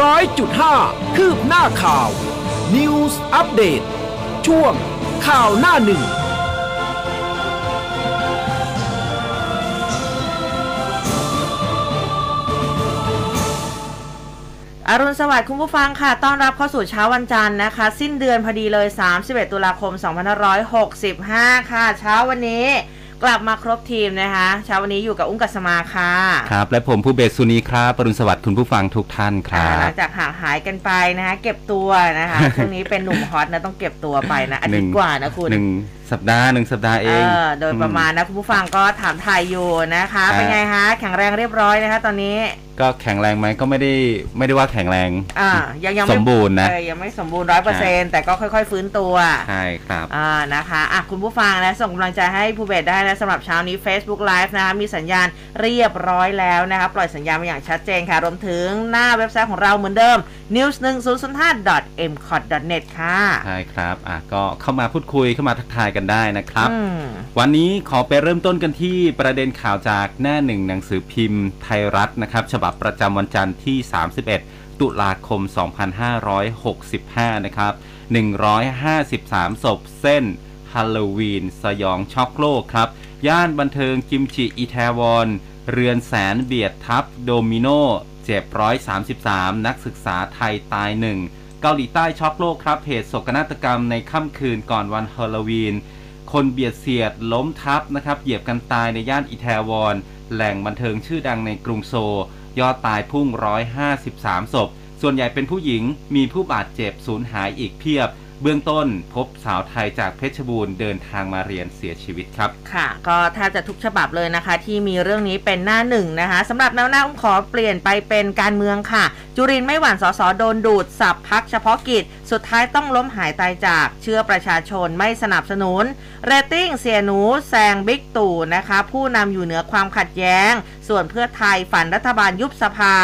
ร้อยจุดห้าคืบหน้าข่าว News อัปเดตช่วงข่าวหน้าหนึ่งอรุณสวัสดิ์คุณผู้ฟังค่ะ ต้อนรับเข้าสู่เช้าวันจันทร์นะคะ สิ้นเดือนพอดีเลย 31 ตุลาคม 2565 ค่ะ เช้าวันนี้ กลับมาครบทีมนะคะเช้าวันนี้อยู่กับอุ้งกัสมาค่ะ ครับ และผมผู้เบสสุนีครับปรุณสวัสดิ์คุณผู้ฟังทุกท่านครัอ่าหลับงจากห่างหายกันไปนะคะ เก็บตัวนะคะช่วงนี้เป็นหนุ่มฮอตนะต้องเก็บตัวไปนะอาทิตย์กว่านะคุณหนึ่งสัปดาห์หนึ่งสัปดาห์เอเองอโดยประมาณนะคุณผู้ฟังก็ถามถ่ายอยู่นะคะครับเป็นไงคะแข็งแรงเรียบร้อยนะคะ ตอนนี้ ก็แข็งแรงไหมก็ไม่ได้ไม่ได้ว่าแข็งแรงอ่ายังยังไม่สมบูรณ์นะเออยังไม่สมบูรณ์ร้อยเปอร์เซ็นต์แต่ก็ค่อย ๆ ฟื้นตัว ใช่ครับอ่านะคะอะคุณผู้ฟังนะส่งกำลังใจให้ภูเบศได้นะสำหรับเช้านี้ Facebook Live นะคะมีสัญญาณเรียบร้อยแล้วนะคะปล่อยสัญญาณมาอย่างชัดเจนค่ะรวมถึงหน้าเว็บไซต์ของเราเหมือนเดิม news 1 0 0 5 m c o t net ค่ะใช่ครับอะก็เข้ามาพูดคุยเข้ามาทักทายกันได้นะครับอืมวันนี้ขอไปเริ่มต้นกันที่ประเด็นข่าวจากหน้าหนึ่งหนังสือพิมพ์ไทยรัฐนะครับ ฉบับประจำวันจันทร์ที่ 31 ตุลาคม 2565 นะครับ 153 ศพเส้นฮาโลวีน สยองช็อกโลกครับ ย่านบันเทิงกิมจิอิแทวอนเรือนแสนเบียดทับโดมิโนเจ็บ133 นักศึกษาไทยตายหนึ่ง เกาหลีใต้ช็อกโลกครับ เหตุโศกนาฏกรรมในค่ำคืนก่อนวันฮาโลวีน คนเบียดเสียดล้มทับนะครับ เหยียบกันตายในย่านอิแทวอน แหล่งบันเทิงชื่อดังในกรุงโซลยอดตายพุ่ง 153 ศพ ส่วนใหญ่เป็นผู้หญิง มีผู้บาดเจ็บสูญหายอีกเพียบ เบื้องต้นพบสาวไทยจากเพชรบูรณ์เดินทางมาเรียนเสียชีวิตครับ ค่ะ ก็แทบจะทุกฉบับเลยนะคะ ที่มีเรื่องนี้เป็นหน้าหนึ่งนะคะสำหรับแนวหน้าอุ้มขอเปลี่ยนไปเป็นการเมืองค่ะ จุรินไม่หวั่นสสโดนดูดซัดพักเฉพาะกิจ สุดท้ายต้องล้มหายตายจากเชื่อประชาชนไม่สนับสนุนเรตติ้งเสียหนูแซงบิ๊กตู่นะคะ ผู้นำอยู่เหนือความขัดแย้ง ส่วนเพื่อไทยฝันรัฐบาลยุบสภา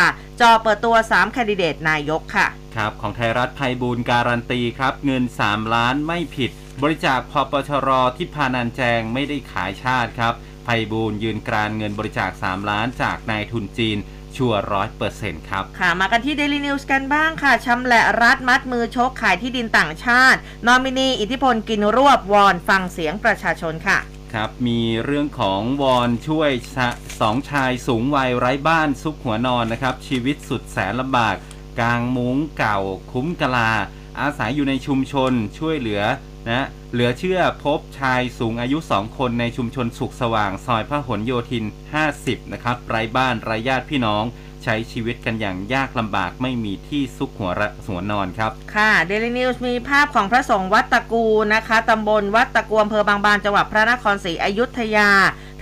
จอเปิดตัว 3 แคนดิเดตนายกค่ะ ครับของไทยรัฐภัยบูลย์การันตีครับเงิน 3 ล้านไม่ผิด บริจาคพปชรที่พานันแจงไม่ได้ขายชาติครับภัยบูลย์ยืนกรานเงินบริจาค 3 ล้านจากนายทุนจีนชัวร้อยเปอร์เซ็นต์ครับ ค่ะ มากันที่ Daily News กันบ้างค่ะ ชำแหละรัฐมัดมือชกขายที่ดินต่างชาติ นอมินีอิทธิพลกินรวบวอนฟังเสียงประชาชนค่ะ ครับ มีเรื่องของวอนช่วยชะสองชายสูงวัยไร้บ้านซุกหัวนอนนะครับ ชีวิตสุดแสนลำบาก กลางมุ้งเก่า คุ้มกลา อาศัยอยู่ในชุมชนช่วยเหลือนะเหลือเชื่อพบชายสูงอายุ 2 คนในชุมชนสุขสว่าง ซอยพหลโยธิน 50 นะครับไร้บ้านไร้ญาติพี่น้องใช้ชีวิตกันอย่างยากลำบากไม่มีที่ซุกหัวระหัวนอนครับ ค่ะ Daily News มีภาพของพระสงฆ์วัดตะกูนะคะตำบลวัดตะกวอำเภอบางบานจังหวัดพระนครศรีอยุธยา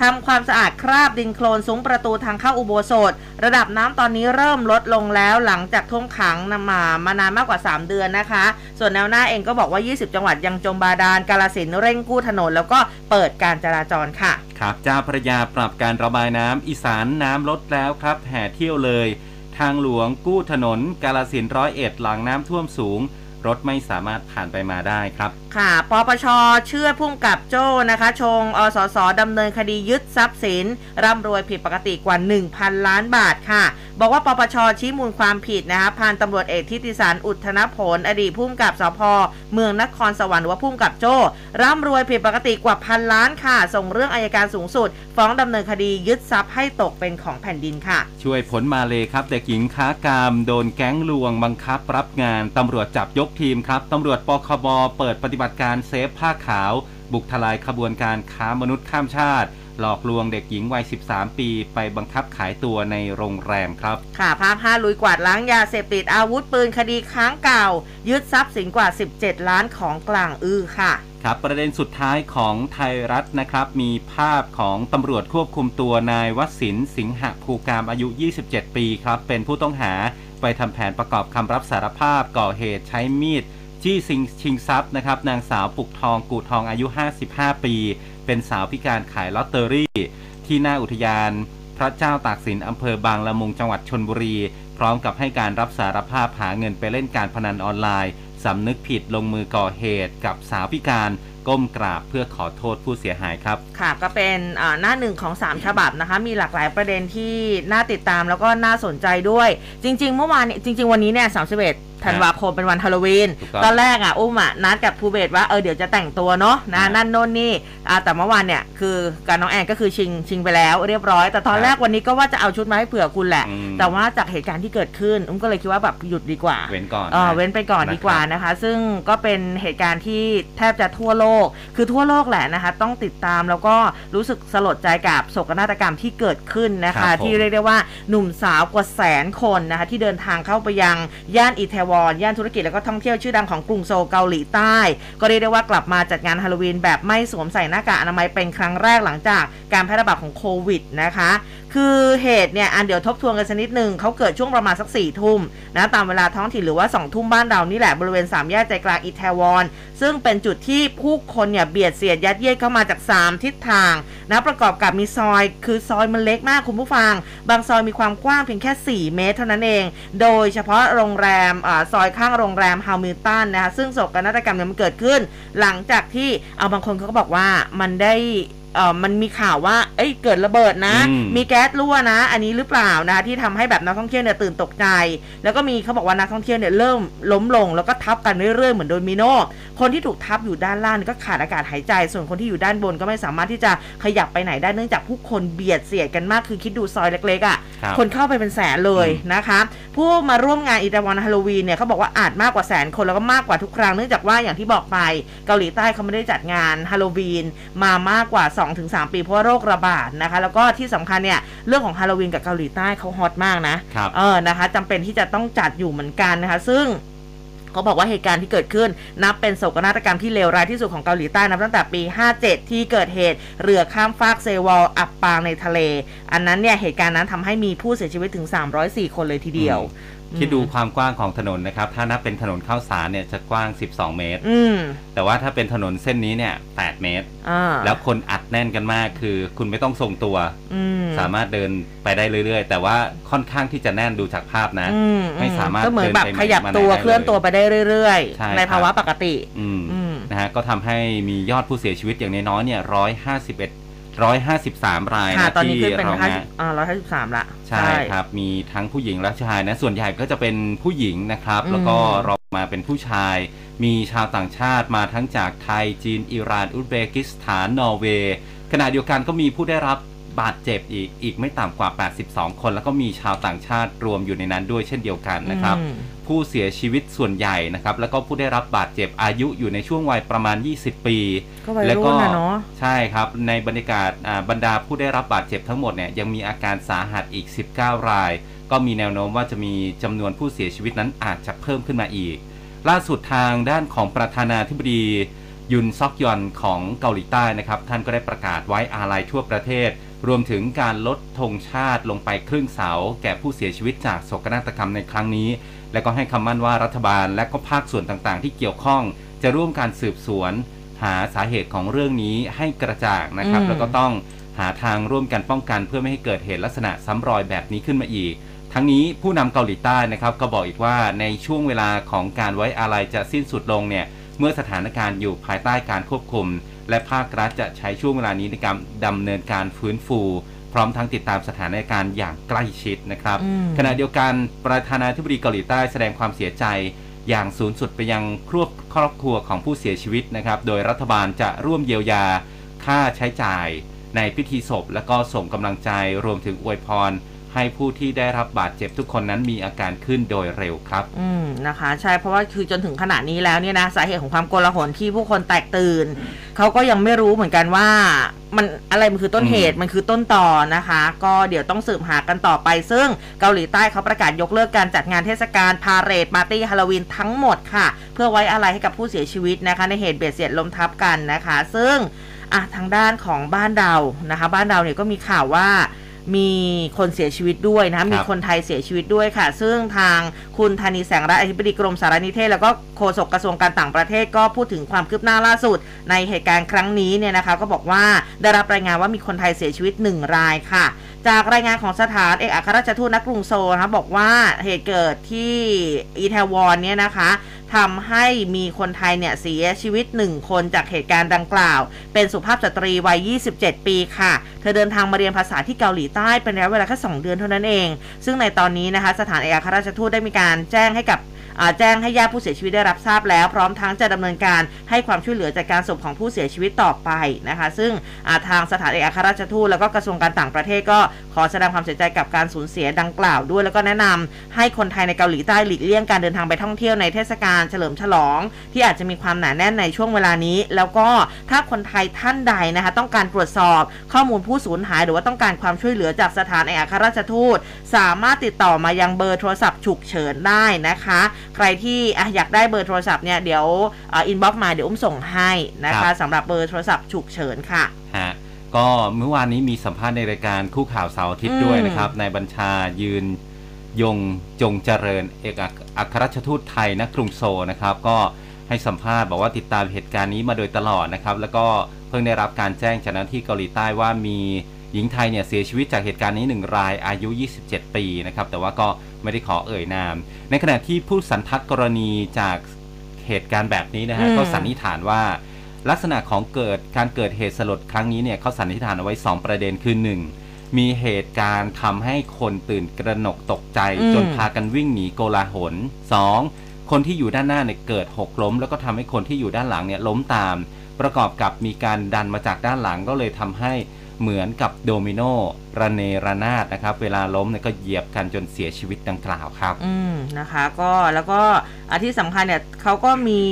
ทำความสะอาดคราบดินโคลนซุ้มประตูทางเข้าอุโบสถ ระดับน้ำตอนนี้เริ่มลดลงแล้วหลังจากท่วมขังนำมามานานมากกว่า 3 เดือนนะคะ ส่วนแนวหน้าเองก็บอกว่า 20 จังหวัดยังจมบาดาลกาลสินเร่งกู้ถนน แล้วก็เปิดการจราจรค่ะ ครับเจ้าพระยาปรับการระบายน้ำอีสานน้ำลดแล้วครับแห่เที่ยวเลย ทางหลวงกู้ถนนกาลสินร้อยเอ็ดหลังน้ำท่วมสูง รถไม่สามารถผ่านไปมาได้ครับ ค่ะปปชเชื่อพุ่มกับโจ้นะคะ ชง อสสดำเนินคดียึดทรัพย์สิน ร่ำรวยผิดปกติกว่า 1,000 ล้านบาทค่ะ บอกว่าปปชชี้มูลความผิดนะคะพันตำรวจเอกทิติสารอุทธนผล อดีตพุ่มกับสพเมืองนครสวรรค์หรือว่าพุ่มกับโจ้ร่ำรวยผิดปกติกว่าพันล้านค่ะ ส่งเรื่องอายการสูงสุด ฟ้องดำเนินคดียึดทรัพย์ให้ตกเป็นของแผ่นดินค่ะ ช่วยผลมาเลยครับเด็กหญิงค้ากามโดนแก๊งลวงบังคับรับงานตำรวจจับยกทีมครับตำรวจปคบเปิดปฏิบัติการเซฟผ้าขาว บุกทลายขบวนการค้ามนุษย์ข้ามชาติ หลอกลวงเด็กหญิงวัย 13 ปี ไปบังคับขายตัวในโรงแรมครับ ค่ะภาพห้าลุยกวาดล้างยาเสพติดอาวุธปืนคดีค้างเก่า ยึดทรัพย์สินกว่า 17 ล้านของกลางอื้อค่ะครับประเด็นสุดท้ายของไทยรัฐนะครับมีภาพของตำรวจควบคุมตัวนายวัศินสิงหะภูกามอายุ 27 ปีครับเป็นผู้ต้องหา ไปทำแผนประกอบคำรับสารภาพก่อเหตุใช้มีดจี้ซิงชิงทรัพย์นะครับนางสาวปุกทองกูทองอายุ 55 ปี เป็นสาวพิการขายลอตเตอรี่ ที่หน้าอุทยานพระเจ้าตากสินอำเภอบางละมุงจังหวัดชนบุรี พร้อมกับให้การรับสารภาพหาเงินไปเล่นการพนันออนไลน์สำนึกผิดลงมือก่อเหตุกับสาวพิการ ก้มกราบเพื่อขอโทษผู้เสียหายครับ ค่ะก็เป็นหน้าหนึ่งของ 3 ฉบับนะคะ มีหลากหลายประเด็นที่น่าติดตามแล้วก็น่าสนใจด้วย จริง ๆ เมื่อวานเนี่ยจริง ๆ วันนี้เนี่ยสามสิบเอ็ด ธันวาคมเป็นวันฮาโลวีนถูกต้องตอนแรกอะอุ้มอะนัดกับภูเบศว่าเออเดี๋ยวจะแต่งตัวเนาะนะอ่านั่นั่นโน่นนี่อ่าแต่เมื่อวานเนี่ยคือการน้องแอนก็คือชิงชิงไปแล้วเรียบร้อย แต่ตอนครับแรกวันนี้ก็ว่าจะเอาชุดมาให้เผื่อคุณแหละอืมแต่ว่าจากเหตุการณ์ที่เกิดขึ้นอุ้มก็เลยคิดว่าแบบหยุดดีกว่าเว้นก่อนเออเว้นไปก่อนดีกว่านะครับนะคะ ซึ่งก็เป็นเหตุการณ์ที่แทบจะทั่วโลก คือทั่วโลกแหละนะคะ ต้องติดตามแล้วก็รู้สึกสลดใจกับโศกนาฏกรรมที่เกิดขึ้นนะครัคะบผมที่เรียกได้ว่าหนุ่มสาวกว่าแสนคนนะคะที่เดินทางเข้าไปยังย่านอิตาวอนย่านธุรกิจแล้วก็ท่องเที่ยวชื่อดังของกรุงโซลเกาหลีใต้ ก็เรียกได้ว่ากลับมาจัดงานฮาโลวีนแบบไม่สวมใส่หน้ากากอนามัยเป็นครั้งแรกหลังจากการแพร่ระบาดของโควิดนะคะ คือเหตุเนี่ยอันเดี๋ยวทบทวนกันสักนิดหนึ่งเขาเกิดช่วงประมาณสักสี่ทุ่มนะตามเวลาท้องถิ่นหรือว่า2องทุ่มบ้านเรานี่แหละบริเวณสามแยกใจกลางอิตาวอน ซึ่งเป็นจุดที่ผู้คนเนี่ยเบียดเสียดยัดเยียดเข้ามาจาก 3 ทิศทางนะประกอบกับมีซอย คือซอยมันเล็กมากคุณผู้ฟัง บางซอยมีความกว้างเพียงแค่ 4 เมตรเท่านั้นเอง โดยเฉพาะโรงแรมอซอยข้างโรงแรมฮามิลตันนะคะซึ่งโศกนาฏกรรมเนี่ยมันเกิดขึ้น หลังจากที่เอาบางคนเขาก็บอกว่ามันได้ เอ่อมันมีข่าวว่า เอ้ยเกิดระเบิดนะ อืม มีแก๊สรั่วนะ อันนี้หรือเปล่านะคะที่ทำให้แบบนักท่องเที่ยวเนี่ยตื่นตกใจ แล้วก็มีเขาบอกว่านักท่องเที่ยวเนี่ยเริ่มล้มลง แล้วก็ทับกันเรื่อยๆเหมือนโดมิโนคนที่ถูกทับอยู่ด้านล่างก็ขาดอากาศหายใจ ส่วนคนที่อยู่ด้านบนก็ไม่สามารถที่จะขยับไปไหนได้เนื่องจากผู้คนเบียดเสียดกันมากคือคิดดูซอยเล็กๆอะ่ะ ครับ คนเข้าไปเป็นแสนเลยนะคะ ผู้มาร่วมงานอีตาวันฮาโลวีนเนี่ยเขาบอกว่าอาจมากกว่าแสนคนแล้วก็มากกว่าทุกครั้งเนื่องจากว่าอย่างที่บอกไปเกาหลีใต้เขาไม่ได้จัดงานฮาโลวีนมามากกว่า2-3 ปีเพราะว่าโรคระบาดนะคะ แล้วก็ที่สำคัญเนี่ยเรื่องของฮาโลวีนกับเกาหลีใต้เขาฮอตมากนะครับเออนะคะจำเป็นที่จะต้องจัดอยู่เหมือนกันนะคะ ซึ่งเขาบอกว่าเหตุการณ์ที่เกิดขึ้น นับเป็นโศกนาฏกรรมที่เลวร้ายที่สุดของเกาหลีใต้นับตั้งแต่ปี 57 ที่เกิดเหตุเรือข้ามฟากเซวอลอับปางในทะเล อันนั้นเนี่ยเหตุการณ์นั้นทำให้มีผู้เสียชีวิตถึง 304 คนเลยทีเดียว คิดดูความกว้างของถนนนะครับ ถ้านับเป็นถนนข้าวสารเนี่ยจะกว้าง 12 เมตร อืม แต่ว่าถ้าเป็นถนนเส้นนี้เนี่ย 8 เมตร อ่าแล้วคนอัดแน่นกันมากคือ คุณไม่ต้องทรงตัว อืมสามารถเดินไปได้เรื่อยๆ แต่ว่าค่อนข้างที่จะแน่นดูจากภาพนะ อืไม่สามารถก็เหมือนแบบเดินไปขยับมาไหนตัวได้เลยเคลื่อนตัวไปได้เรื่อยใช่ในภาวะครับ ปกติ อืม อืม นะฮะก็ทำให้มียอดผู้เสียชีวิตอย่างน้อยๆเนี่ยร้อยห้าสิบเอ็ด ร้อยห้าสิบสามรายค่ะนะตอนนี้ที่ขึ้นเป็นเราห้าเนี่ยอ่าร้อยห้าสิบสามละ ใช่ครับ มีทั้งผู้หญิงและชายนะ ส่วนใหญ่ก็จะเป็นผู้หญิงนะครับ อืม แล้วก็รองมาเป็นผู้ชาย มีชาวต่างชาติมาทั้งจากไทย จีน อิหร่าน อุซเบกิสถาน นอร์เวย์ ขณะเดียวกันก็มีผู้ได้รับ บาดเจ็บอีกอีกไม่ต่ำกว่า 82 คน แล้วก็มีชาวต่างชาติรวมอยู่ในนั้นด้วยเช่นเดียวกันนะครับอืมผู้เสียชีวิตส่วนใหญ่นะครับ แล้วก็ผู้ได้รับบาดเจ็บอายุอยู่ในช่วงวัยประมาณ 20 ปีก็วัยแล้วรุ่ก็นนะเนาะใช่ครับในบรรยากาศอ่าบรรดาผู้ได้รับบาดเจ็บทั้งหมดเนี่ยยังมีอาการสาหัสอีก 19 ราย ก็มีแนวโน้มว่าจะมีจำนวนผู้เสียชีวิตนั้นอาจจะเพิ่มขึ้นมาอีก ล่าสุดทางด้านของประธานาธิบดียุนซอกยอนของเกาหลีใต้นะครับ ท่านก็ได้ประกาศไว้อาลัยทั่วประเทศ รวมถึงการลดธงชาติลงไปครึ่งเสา แก่ผู้เสียชีวิตจากโศกนาฏกรรมในครั้งนี้ และก็ให้คำมั่นว่ารัฐบาลและก็ภาคส่วนต่างๆ ที่เกี่ยวข้อง จะร่วมการสืบสวน หาสาเหตุของเรื่องนี้ให้กระจ่างนะครับอืมแล้วก็ต้องหาทางร่วมกันป้องกันเพื่อไม่ให้เกิดเหตุลักษณะซ้ำรอยแบบนี้ขึ้นมาอีก ทั้งนี้ผู้นำเกาหลีใต้นะครับก็บอกอีกว่าในช่วงเวลาของการไว้อาลัยจะสิ้นสุดลงเนี่ยเมื่อสถานการณ์อยู่ภายใต้การควบคุม และภาครัฐจะใช้ช่วงเวลานี้ในการดำเนินการฟื้นฟู พร้อมทั้งติดตามสถานการณ์อย่างใกล้ชิดนะครับอืมขณะเดียวกันประธานาธิบดีเกาหลีใต้แสดงความเสียใจอย่างสูงสุดไปยังครอบครอบครัวของผู้เสียชีวิตนะครับ โดยรัฐบาลจะร่วมเยียวยาค่าใช้จ่ายในพิธีศพ และก็ส่งกำลังใจรวมถึงอวยพร ให้ผู้ที่ได้รับบาดเจ็บทุกคนนั้นมีอาการขึ้นโดยเร็วครับ อืมนะคะ ใช่เพราะว่าคือจนถึงขณะนี้แล้วเนี่ยนะสาเหตุของความโกลาหลที่ผู้คนแตกตื่นเขาก็ยังไม่รู้เหมือนกันว่า มันอะไรมันคือต้นเหตุอืมมันคือต้นต่อนะคะ ก็เดี๋ยวต้องสืบหากันต่อไป ซึ่งเกาหลีใต้เขาประกาศยกเลิกการจัดงานเทศกาลพาเหรดปาร์ตี้ฮาโลวีนทั้งหมดค่ะ เพื่อไว้อะไรให้กับผู้เสียชีวิตนะคะ ในเหตุเบียดเสียดล้มทับกันนะคะ ซึ่งอะทางด้านของบ้านเรานะคะ บ้านเราเนี่ยก็มีข่าวว่า มีคนเสียชีวิตด้วยนะมีครับคนไทยเสียชีวิตด้วยค่ะ ซึ่งทางคุณธานีแสงรัตน์อธิบดีกรมสารนิเทศ แล้วก็โฆษกกระทรวงการต่างประเทศก็พูดถึงความคืบหน้าล่าสุด ในเหตุการณ์ครั้งนี้เนี่ยนะคะ ก็บอกว่าได้รับรายงานว่ามีคนไทยเสียชีวิตหนึ่งรายค่ะ จากรายงานของสถานเอกอัครราชทูตณกรุงโซลนะคะบอกว่าเหตุเกิดที่อีแทวอนเนี่ยนะคะทำให้มีคนไทยเนี่ยเสียชีวิต 1 คนจากเหตุการณ์ดังกล่าว เป็นสุภาพสตรีวัย 27 ปีค่ะ เธอเดินทางมาเรียนภาษาที่เกาหลีใต้เป็นระยะเวลาแค่2เดือนเท่านั้นเอง ซึ่งในตอนนี้นะคะสถานเอกอัครราชทูตได้มีการแจ้งให้กับ แจ้งให้ญาติผู้เสียชีวิตได้รับทราบแล้ว พร้อมทั้งจะดำเนินการให้ความช่วยเหลือจากการศพของผู้เสียชีวิตต่อไปนะคะ ซึ่งาทางสถานเอกอัครราชทูตแล้วก็กระทรวงการต่างประเทศก็ขอแสดงความเสียใจกับการสูญเสียดังกล่าวด้วย แล้วก็แนะนำให้คนไทยในเกาหลีใต้หลีกเลี่ยงการเดินทางไปท่องเที่ยวในเทศกาลเฉลิมฉลอง ที่อาจจะมีความหนาแน่นในช่วงเวลานี้ แล้วก็ถ้าคนไทยท่านใดนะคะต้องการตรวจสอบข้อมูลผู้สูญหาย หรือว่าต้องการความช่วยเหลือจากสถานเอกอัครราชทูต สามารถติดต่อมายังเบอร์โทรศัพท์ฉุกเฉินได้นะคะ ใครที่อะอยากได้เบอร์โทรศัพท์เนี่ยเดี๋ยว inbox มาเดี๋ยวอุ้มส่งให้นะคะครับสำหรับเบอร์โทรศัพท์ฉุกเฉินค่ะฮะก็เมื่อวานนี้มีสัมภาษณ์ในรายการคู่ข่าวเสาร์อาทิตย์อืมด้วยนะครับนายบัญชายืนยงจงเจริญเอกอัคอัครราชทูตไทยณกรุงโซลนะครับ ก็ให้สัมภาษณ์บอกว่าติดตามเหตุการณ์นี้มาโดยตลอดนะครับ แล้วก็เพิ่งได้รับการแจ้งจากเจ้าหน้าที่เกาหลีใต้ว่ามี หญิงไทยเนี่ยเสียชีวิตจากเหตุการณ์นี้หนึ่งรายอายุ 27 ปีนะครับแต่ว่าก็ไม่ได้ขอเอ่ยนาม ในขณะที่ผู้สันทัดกรณีจากเหตุการณ์แบบนี้นะฮะอืมก็สันนิษฐานว่า ลักษณะของเกิดการเกิดเหตุสลดครั้งนี้เนี่ยเขาสันนิษฐานเอาไว้ 2 ประเด็นคือ 1. มีเหตุการณ์ทำให้คนตื่นกระหนกตกใจอืมจนพากันวิ่งหนีโกลาหล 2. คนที่อยู่ด้านหน้าเนี่ยเกิดหกล้ม แล้วก็ทำให้คนที่อยู่ด้านหลังเนี่ยล้มตาม ประกอบกับมีการดันมาจากด้านหลังก็เลยทำให้ เหมือนกับโดมิโนระเนระนาดนะครับ เวลาล้มเนี่ยก็เหยียบกันจนเสียชีวิตดังกล่าวครับ อืมนะคะก็แล้วก็อาที่สำคัญเนี่ยเขาก็มี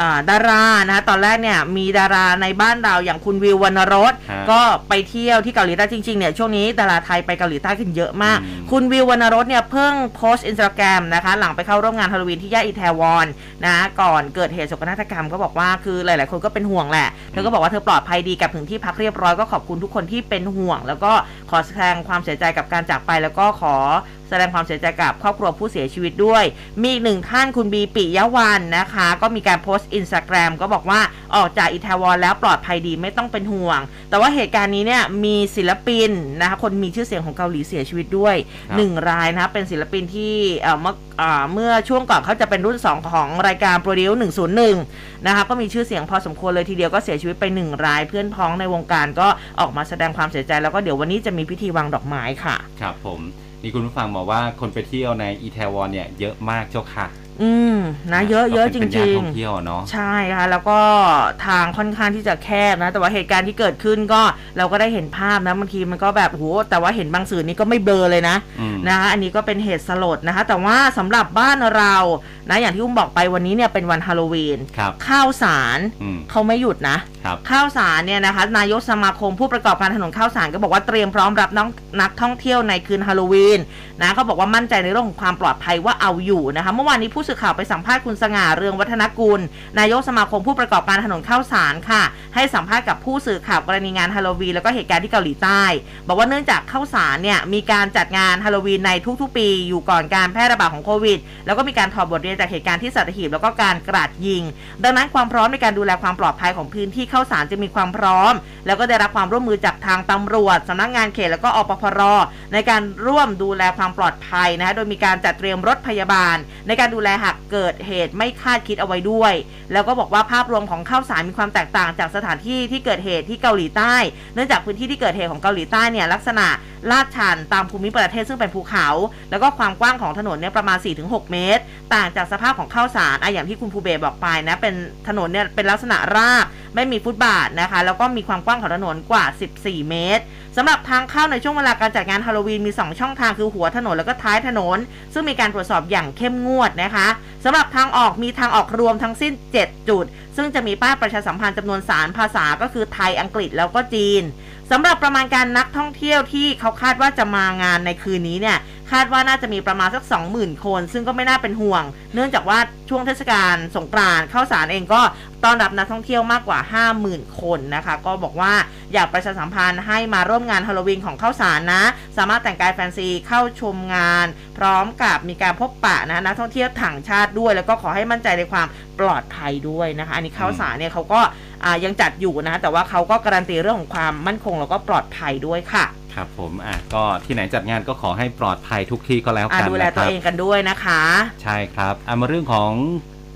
อ่าดารานะคะตอนแรกเนี่ยมีดาราในบ้านเราอย่างคุณวิววรรณรสฮะก็ไปเที่ยวที่เกาหลีใต้จริงๆเนี่ยช่วงนี้ดาราไทยไปเกาหลีใต้กันเยอะมากอืมคุณวิววรรณรสเนี่ยเพิ่งโพสต์อินสตาแกรมนะคะหลังไปเข้าร่วมงานฮาโลวีนที่ย่านอิแทวอนนะก่อนเกิดเหตุโศกนาฏกรรมก็บอกว่าคือหลาย ๆ คนก็เป็นห่วงแหละเธอก็บอกว่าเธอปลอดภัยดีกลับถึงที่พักเรียบร้อยก็ขอบคุณทุกคนที่เป็นห่วง แล้วก็ขอแสดงความเสียใจกับการจากไป แล้วก็ขอ แสดงความเสียใจกับครอบครัวผู้เสียชีวิตด้วย มีอีกหนึ่งท่านคุณบีปิยะวันนะคะ ก็มีการโพสต์อินสตาแกรมก็บอกว่าออกจากอิตาลีแล้วปลอดภัยดีไม่ต้องเป็นห่วง แต่ว่าเหตุการณ์นี้เนี่ยมีศิลปินนะคะคนมีชื่อเสียงของเกาหลีเสียชีวิตด้วยครับหนึ่งรายนะคะเป็นศิลปินที่เอ่อเมื่อเอ่อเมื่อช่วงก่อนเขาจะเป็นรุ่น 2 ของรายการโปรดิว101 นะคะก็มีชื่อเสียงพอสมควรเลยทีเดียวก็เสียชีวิตไปหนึ่งรายเพื่อนพ้องในวงการก็ออกมาแสดงความเสียใจแล้วก็เดี๋ยววันนี้จะมีพิธีวางดอกไม้ค่ะ ครับผม นี่คุณผู้ฟังบอกว่าคนไปเที่ยวในอีแทวอนเนี่ยเยอะมากเจ้าค่ะ อืมนะเยอะเยอะจก็เป็นย่านริงท่องเที่ยวเนาะๆใช่ค่ะแล้วก็ทางค่อนข้างที่จะแคบนะ แต่ว่าเหตุการณ์ที่เกิดขึ้นก็เราก็ได้เห็นภาพนะบางทีมันก็แบบโหแต่ว่าเห็นบางสื่อนี้ก็ไม่เบลอเลยนะอืมนะคะอันนี้ก็เป็นเหตุสลดนะคะ แต่ว่าสำหรับบ้านเรา นะอย่างที่อุ้มบอกไปวันนี้เนี่ยเป็นวันฮาโลวีนครับข้าวสารอืมเขาไม่หยุดนะครับข้าวสารเนี่ยนะคะนายกสมาคมผู้ประกอบการถนนข้าวสารก็บอกว่าเตรียมพร้อมรับน้องนักท่องเที่ยวในคืนฮาโลวีนนะเขาบอกว่ามั่นใจในเรื่องของความปลอดภัยว่าเอาอยู่นะคะเมื่อวานนี้ผู้สื่อข่าวไปสัมภาษณ์คุณสง่าเรืองวัฒนกุลนายกสมาคมผู้ประกอบการถนนข้าวสารค่ะ ให้สัมภาษณ์กับผู้สื่อข่าวกรณีงานฮาโลวีนแล้วก็เหตุการณ์ที่เกาหลีใต้ บอกว่าเนื่องจากข้าวสารเนี่ยมีการจัดงานฮาโลวีนในทุกๆ ปี อยู่ก่อนการแพร่ระบาดของโควิด แล้วก็มีการถอดบทเรียนจากเหตุการณ์ที่สัตหีบแล้วก็การกราดยิง ดังนั้นความพร้อมในการดูแลความปลอดภัยของพื้นที่เข้าสารจะมีความพร้อม แล้วก็ได้รับความร่วมมือจากทางตำรวจสำนักงานเขตแล้วก็อปพรในการร่วมดูแลความปลอดภัยนะคะโดยมีการจัดเตรียมรถพยาบาล ในการดูแลหากเกิดเหตุไม่คาดคิดเอาไว้ด้วย แล้วก็บอกว่าภาพรวมของข้าวสารมีความแตกต่างจากสถานที่ที่เกิดเหตุที่เกาหลีใต้ เนื่องจากพื้นที่ที่เกิดเหตุของเกาหลีใต้เนี่ยลักษณะลาดชันตามภูมิประเทศซึ่งเป็นภูเขา แล้วก็ความกว้างของถนนเนี่ยประมาณ 4-6 เมตร ต่างจากสภาพของข้าวสารอะอย่างที่คุณภูเบศบอกไปนะ เป็นถนนเนี่ยเป็นลักษณะราบ ไม่มีฟุตบาทนะคะ แล้วก็มีความกว้างของถนนกว่า 14 เมตรสำหรับทางเข้าในช่วงเวลาการจัดงานฮาโลวีนมี 2 ช่องทางคือหัวถนนแล้วก็ท้ายถนน ซึ่งมีการตรวจสอบอย่างเข้มงวดนะคะสำหรับทางออกมีทางออกรวมทั้งสิ้น 7 จุด ซึ่งจะมีป้ายประชาสัมพันธ์จำนวนสารภาษาก็คือไทยอังกฤษแล้วก็จีนสำหรับประมาณการนักท่องเที่ยวที่เขาคาดว่าจะมางานในคืนนี้เนี่ย คาดว่าน่าจะมีประมาณสัก 20,000 คน ซึ่งก็ไม่น่าเป็นห่วง เนื่องจากว่าช่วงเทศกาลสงกรานต์ข้าวสารเองก็ต้อนรับนักท่องเที่ยวมากกว่า 50,000 คนนะคะ ก็บอกว่าอยากประชาสัมพันธ์ให้มาร่วมงานฮาโลวีนของข้าวสารนะ สามารถแต่งกายแฟนซีเข้าชมงาน พร้อมกับมีการพบปะนะนักท่องเที่ยวต่างชาติด้วย แล้วก็ขอให้มั่นใจในความปลอดภัยด้วยนะคะ อันนี้ข้าวสารเนี่ยเขาก็ยังจัดอยู่นะ แต่ว่าเขาก็การันตีเรื่องของความมั่นคงแล้วก็ปลอดภัยด้วยค่ะ ครับผมอะก็ที่ไหนจัดงานก็ขอให้ปลอดภัยทุกที่ก็แล้วอ่ากันดูแลนะคตัวรับเองกันด้วยนะคะ ใช่ครับอะมาเรื่องของ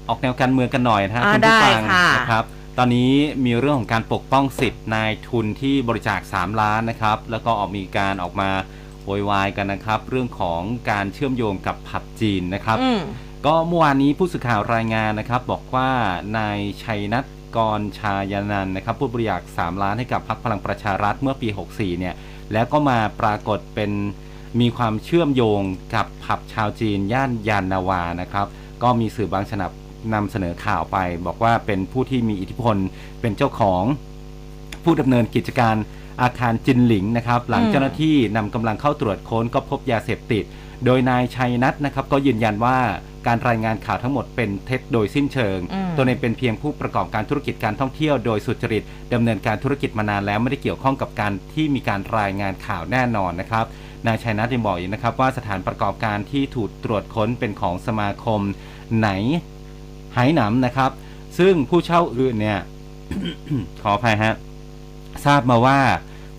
ออกแนวการเมืองกันหน่อยนะฮะอ่าคุณผู้ฟังได้ค่ะนะครับตอนนี้มีเรื่องของการปกป้องสิทธิ์นายทุนที่บริจาค 3 ล้านนะครับ แล้วก็ออกมีการออกมาโวยวายกันนะครับ เรื่องของการเชื่อมโยงกับผับจีนนะครับอืมก็เมื่อวานนี้ผู้สื่อข่าวรายงานนะครับ บอกว่านายชัยนัทกรชายานันท์นะครับ ผู้บริจาค 3 ล้านให้กับพรรคพลังประชารัฐเมื่อปี 64 เนี่ย แล้วก็มาปรากฏเป็นมีความเชื่อมโยงกับผับชาวจีนย่านยานนาวานะครับ ก็มีสื่อบางฉนับนำเสนอข่าวไป บอกว่าเป็นผู้ที่มีอิทธิพลเป็นเจ้าของผู้ดำเนินกิจการอาคารจินหลิงนะครับ หลังเจ้าหน้าที่นำกำลังเข้าตรวจค้นก็พบยาเสพติด โดยนายชัยนัทนะครับก็ยืนยันว่าการรายงานข่าวทั้งหมดเป็นเท็จโดยสิ้นเชิงอืมตัวเองเป็นเพียงผู้ประกอบการธุรกิจการท่องเที่ยวโดยสุจริตดำเนินการธุรกิจมานานแล้วไม่ได้เกี่ยวข้องกับการที่มีการรายงานข่าวแน่นอนนะครับนายชัยนัทยังบอกอีกนะครับว่าสถานประกอบการที่ถูกตรวจค้นเป็นของสมาคมไหนไหหนำนะครับ ซึ่งผู้เช่าอื่นเนี่ยขออภัยฮะทราบมาว่า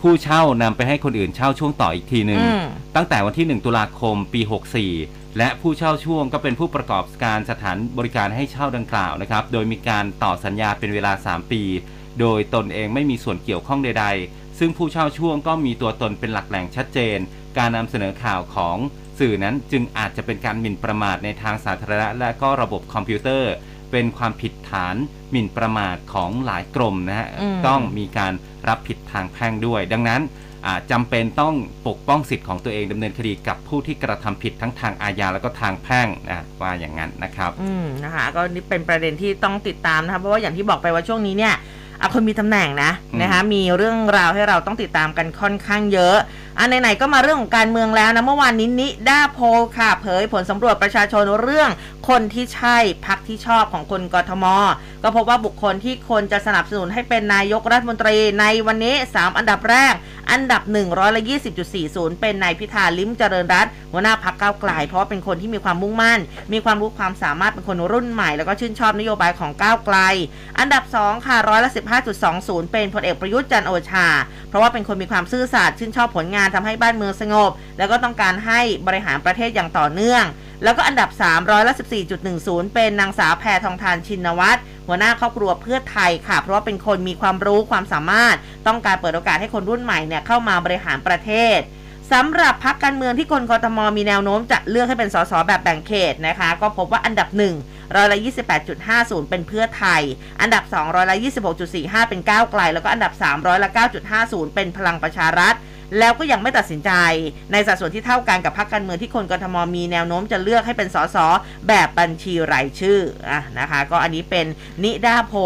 ผู้เช่านำไปให้คนอื่นเช่าช่วงต่ออีกทีหนึ่งอืม ตั้งแต่วันที่ 1 ตุลาคมปี 64 และผู้เช่าช่วงก็เป็นผู้ประกอบการสถานบริการให้เช่าดังกล่าวนะครับ โดยมีการต่อสัญญาเป็นเวลา 3 ปี โดยตนเองไม่มีส่วนเกี่ยวข้องใด ๆ ซึ่งผู้เช่าช่วงก็มีตัวตนเป็นหลักแหล่งชัดเจน การนำเสนอข่าวของสื่อนั้นจึงอาจจะเป็นการหมิ่นประมาทในทางสาธารณะและก็ระบบคอมพิวเตอร์ เป็นความผิดฐานหมิ่นประมาทของหลายกรมนะฮะอืมต้องมีการรับผิดทางแพ่งด้วย ดังนั้นอ่าจำเป็นต้องปกป้องสิทธิ์ของตัวเองดำเนินคดีกับผู้ที่กระทำผิดทั้งทางอาญาแล้วก็ทางแพ่งนะว่าอย่างนั้นนะครับ อืมนะคะก็นี่เป็นประเด็นที่ต้องติดตามนะคะเพราะว่าอย่างที่บอกไปว่าช่วงนี้เนี่ยอะคนมีตำแหน่งนะอืมนะคะมีเรื่องราวให้เราต้องติดตามกันค่อนข้างเยอะ อันไหนๆก็มาเรื่องของการเมืองแล้วนะเมื่อวานนี้นิด้าโพค่ะ เผยผลสำรวจประชาชนเรื่องคนที่ใช่พักที่ชอบของคนกทม ก็พบว่าบุคคลที่คนจะสนับสนุนให้เป็นนายกรัฐมนตรีในวันนี้ 3 อันดับแรก อันดับ1ร้อยละ20.40 เป็นนายพิธาลิ้มเจริญรัตน์หัวหน้าพักก้าวไกล เพราะเป็นคนที่มีความมุ่งมั่น มีความรู้ความสามารถเป็นคนรุ่นใหม่ แล้วก็ชื่นชอบนโยบายของก้าวไกล อันดับ 2 ค่ะร้อยละ15.20 เป็นพลเอกประยุทธ์จันโอชา เพราะว่าเป็นคนมีความซื่อสัตย์ชื่นชอบผลงานทำให้บ้านเมืองสงบ แล้วก็ต้องการให้บริหารประเทศอย่างต่อเนื่อง แล้วก็อันดับ3ร้อยละ14.10 เป็นนางสาวแพทองทานชินวัตรหัวหน้าครอบครัวเพื่อไทยค่ะ เพราะว่าเป็นคนมีความรู้ความสามารถ ต้องการเปิดโอกาสให้คนรุ่นใหม่เนี่ยเข้ามาบริหารประเทศสำหรับพักการเมืองที่คนกทมมีแนวโน้มจะเลือกให้เป็นสสแบบแบ่งเขตนะคะ ก็พบว่าอันดับ1ร้อยละ28.50 เป็นเพื่อไทย อันดับ2ร้อยละ26.45 เป็นก้าวไกล แล้วก็อันดับ3ร้อยละ9.50 เป็นพลังประชารัฐ แล้วก็ยังไม่ตัดสินใจ ในสัดส่วนที่เท่ากันกับพรรคการเมืองที่คนกทมมีแนวโน้มจะเลือกให้เป็นสสแบบบัญชีรายชื่ออะนะคะ ก็อันนี้เป็นนิดาโพล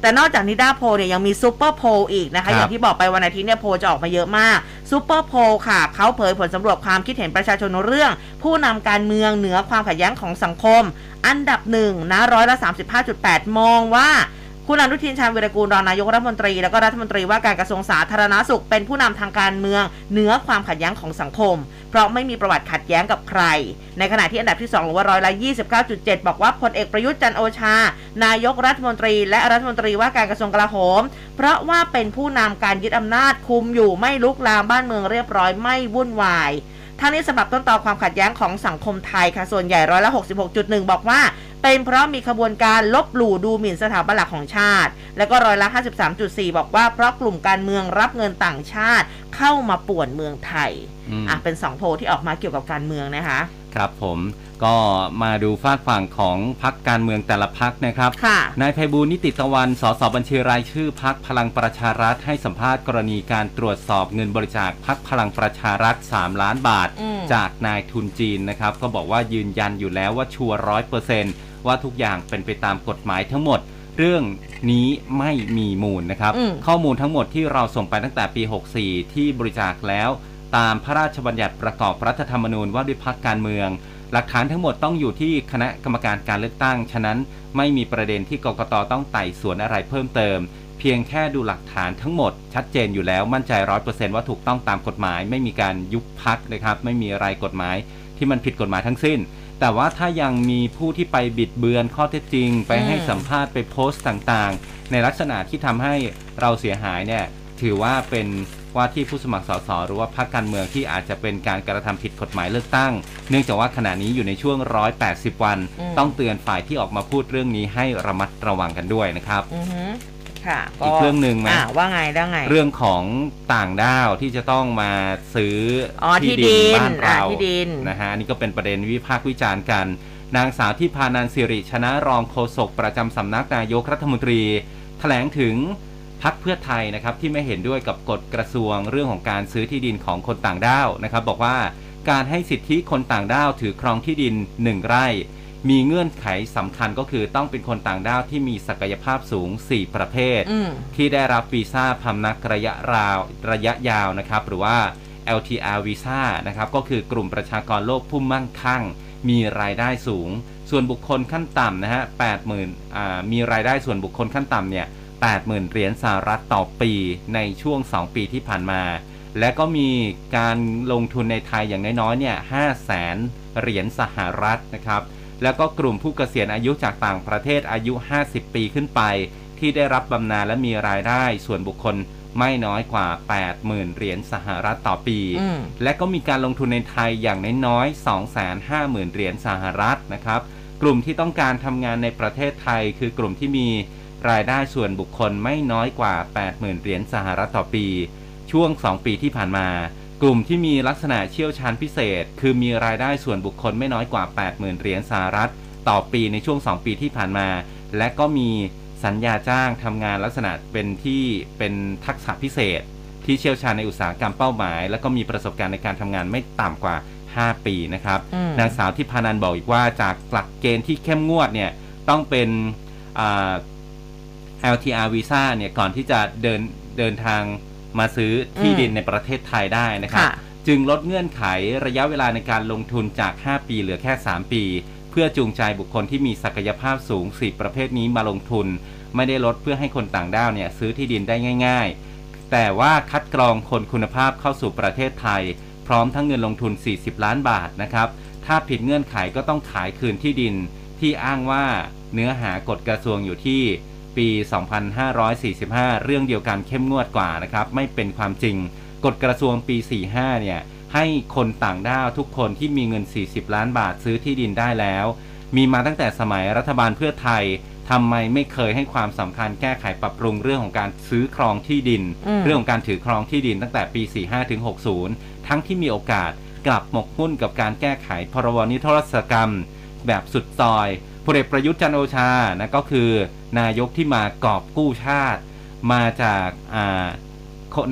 แต่นอกจากนิดาโพลเนี่ยยังมีซูเปอร์โพลอีกนะคะครับอย่างที่บอกไปวันอาทิตย์เนี่ยโพลจะออกมาเยอะมากซูเปอร์โพลค่ะเขาเผยผลสำรวจความคิดเห็นประชาชนเรื่อง ผู้นำการเมืองเหนือความขัดแย้งของสังคม อันดับหนึ่งนะร้อยละ35.8 มองว่า คุณอนุทินชาญวิรกูลรองนายกรัฐมนตรี แล้วก็รัฐมนตรีว่าการกระทรวงสาธารณาสุข เป็นผู้นำทางการเมืองเหนือความขัดแย้งของสังคม เพราะไม่มีประวัติขัดแย้งกับใคร ในขณะที่อันดับที่2หรือว่าร้อยละ29.7 บอกว่าพลเอกประยุทธ์จันโอชา นายกรัฐมนตรี และรัฐมนตรีว่าการกระทรวงกลาโหม เพราะว่าเป็นผู้นำการยึดอำนาจคุมอยู่ไม่ลุกลามบ้านเมืองเรียบร้อยไม่วุ่นวายทั้งนี้สำหรับต้นตอความขัดแย้งของสังคมไทยค่ะส่วนใหญ่ร้อยละ 66.1 บอกว่า เป็นเพราะมีขบวนการลบหลู่ดูหมิ่นสถาบันหลักของชาติ แล้วก็ร้อยละ 53.4 บอกว่าเพราะกลุ่มการเมืองรับเงินต่างชาติเข้ามาป่วนเมืองไทยอืมอะเป็นสองโพลที่ออกมาเกี่ยวกับการเมืองนะคะ ครับผมก็มาดูฝากฝั่งของพักการเมืองแต่ละพักนะครับค่ะนายไพบูลย์นิติตะวัน สสบัญชีรายชื่อพักพลังประชารัฐให้สัมภาษณ์กรณีการตรวจสอบเงินบริจาคพักพลังประชารัฐ 3 ล้านบาทอืมจากนายทุนจีนนะครับ ก็บอกว่ายืนยันอยู่แล้วว่าชัวร้อยเปอร์เซนต์ ว่าทุกอย่างเป็นไปตามกฎหมายทั้งหมด เรื่องนี้ไม่มีมูลนะครับอืมข้อมูลทั้งหมดที่เราส่งไปตั้งแต่ปี 64 ที่บริจาคแล้ว ตามพระราชบัญญัติประกอบรัฐธรรมนูญว่าด้วยพักการเมือง หลักฐานทั้งหมดต้องอยู่ที่คณะกรรมการการเลือกตั้ง ฉะนั้นไม่มีประเด็นที่กกตต้องไต่สวนอะไรเพิ่มเติมเพียงแค่ดูหลักฐานทั้งหมด ชัดเจนอยู่แล้วมั่นใจร้อยเปอร์เซนต์ว่าถูกต้องตามกฎหมาย ไม่มีการยุบพักนะครับ ไม่มีอะไรกฎหมายที่มันผิดกฎหมายทั้งสิ้น แต่ว่าถ้ายังมีผู้ที่ไปบิดเบือนข้อเท็จจริง ไปให้สัมภาษณ์ไปโพสต์ต่างๆ ในลักษณะที่ทำให้เราเสียหายเนี่ยถือว่าเป็นว่าที่ผู้สมัครสสหรือว่าพรรคการเมืองที่อาจจะเป็นการกระทำผิดกฎหมายเลือกตั้ง เนื่องจากว่าขณะนี้อยู่ในช่วง 180 วัน ต้องเตือนฝ่ายที่ออกมาพูดเรื่องนี้ให้ระมัดระวังกันด้วยนะครับ ค่ะอีกเรื่องหนึ่งไหมอ่าว่าไงได้ไง เรื่องของต่างด้าวที่จะต้องมาซื้อออที่ดินบ้านเราอ่าที่ดินนะฮะอันนี่ก็เป็นประเด็นวิพากษ์วิจารณ์กัน นางสาวที่พานันสิริชนะรองโฆษกประจำสำนักนายกรัฐมนตรีแถลงถึงพักเพื่อไทยนะครับที่ไม่เห็นด้วยกับกฎกระทรวงเรื่องของการซื้อที่ดินของคนต่างด้าวนะครับ บอกว่าการให้สิทธิคนต่างด้าวถือครองที่ดิน 1 ไร่ มีเงื่อนไขสำคัญก็คือต้องเป็นคนต่างด้าวที่มีศักยภาพสูง 4 ประเภท อืม ที่ได้รับวีซ่าพำนักระยะราวระยะยาวนะครับ หรือว่า LTR วีซ่านะครับ ก็คือกลุ่มประชากรโลกผู้มั่งคั่ง มีรายได้สูง ส่วนบุคคลขั้นต่ำนะฮะ80,000อ่ามีรายได้ส่วนบุคคลขั้นต่ำเนี่ย80,000 เหรียญสหรัฐต่อปีในช่วง 2 ปีที่ผ่านมา และก็มีการลงทุนในไทยอย่างน้อยๆเนี่ย5แสนเหรียญสหรัฐนะครับ แล้วก็กลุ่มผู้เกษียณอายุจากต่างประเทศอายุ 50 ปีขึ้นไป ที่ได้รับบำนาญและมีรายได้ส่วนบุคคลไม่น้อยกว่า 80,000 เหรียญสหรัฐต่อปีอืมและก็มีการลงทุนในไทยอย่างน้อยๆ250,000 เหรียญสหรัฐนะครับ กลุ่มที่ต้องการทำงานในประเทศไทย คือกลุ่มที่มีรายได้ส่วนบุคคลไม่น้อยกว่า 80,000 เหรียญสหรัฐต่อปี ช่วง 2 ปีที่ผ่านมา กลุ่มที่มีลักษณะเชี่ยวชาญพิเศษ คือมีรายได้ส่วนบุคคลไม่น้อยกว่า 80,000 เหรียญสหรัฐ ต่อปีในช่วง 2 ปีที่ผ่านมา และก็มีสัญญาจ้างทำงานลักษณะเป็นที่เป็นทักษะพิเศษ ที่เชี่ยวชาญในอุตสาหกรรมเป้าหมาย และก็มีประสบการณ์ในการทำงานไม่ต่ำกว่า 5 ปีนะครับอืมนางสาวที่พานันบอกอีกว่าจากหลักเกณฑ์ที่เข้มงวดเนี่ยต้องเป็นอ่า LTR วีซ่าเนี่ยก่อนที่จะเดินเดินทาง มาซื้อที่อืมดินในประเทศไทยได้นะครับค่ะจึงลดเงื่อนไขระยะเวลาในการลงทุนจาก 5 ปีเหลือแค่ 3 ปี เพื่อจูงใจบุคคลที่มีศักยภาพสูง 4 ประเภทนี้มาลงทุน ไม่ได้ลดเพื่อให้คนต่างด้าวเนี่ยซื้อที่ดินได้ง่าย ๆ แต่ว่าคัดกรองคนคุณภาพเข้าสู่ประเทศไทย พร้อมทั้งเงินลงทุน 40 ล้านบาทนะครับ ถ้าผิดเงื่อนไขก็ต้องขายคืนที่ดินที่อ้างว่าเนื้อหากฎกระทรวงอยู่ที่ ปี 2545 เรื่องเดียวกันเข้มงวดกว่านะครับ ไม่เป็นความจริง กฎกระทรวงปี 45 เนี่ย ให้คนต่างด้าวทุกคนที่มีเงิน 40 ล้านบาทซื้อที่ดินได้แล้ว มีมาตั้งแต่สมัยรัฐบาลเพื่อไทยทำไมไม่เคยให้ความสำคัญแก้ไขปรับปรุงเรื่องของการซื้อครองที่ดินอืมเรื่องของการถือครองที่ดินตั้งแต่ปี 45 ถึง 60 ทั้งที่มีโอกาสกลับหมกมุ่นกับการแก้ไขพรบนิรโทษกรรม แบบสุดซอย พลเอกประยุทธ์จันโอชานะก็คือนายกที่มากอบกู้ชาติ มาจากอ่า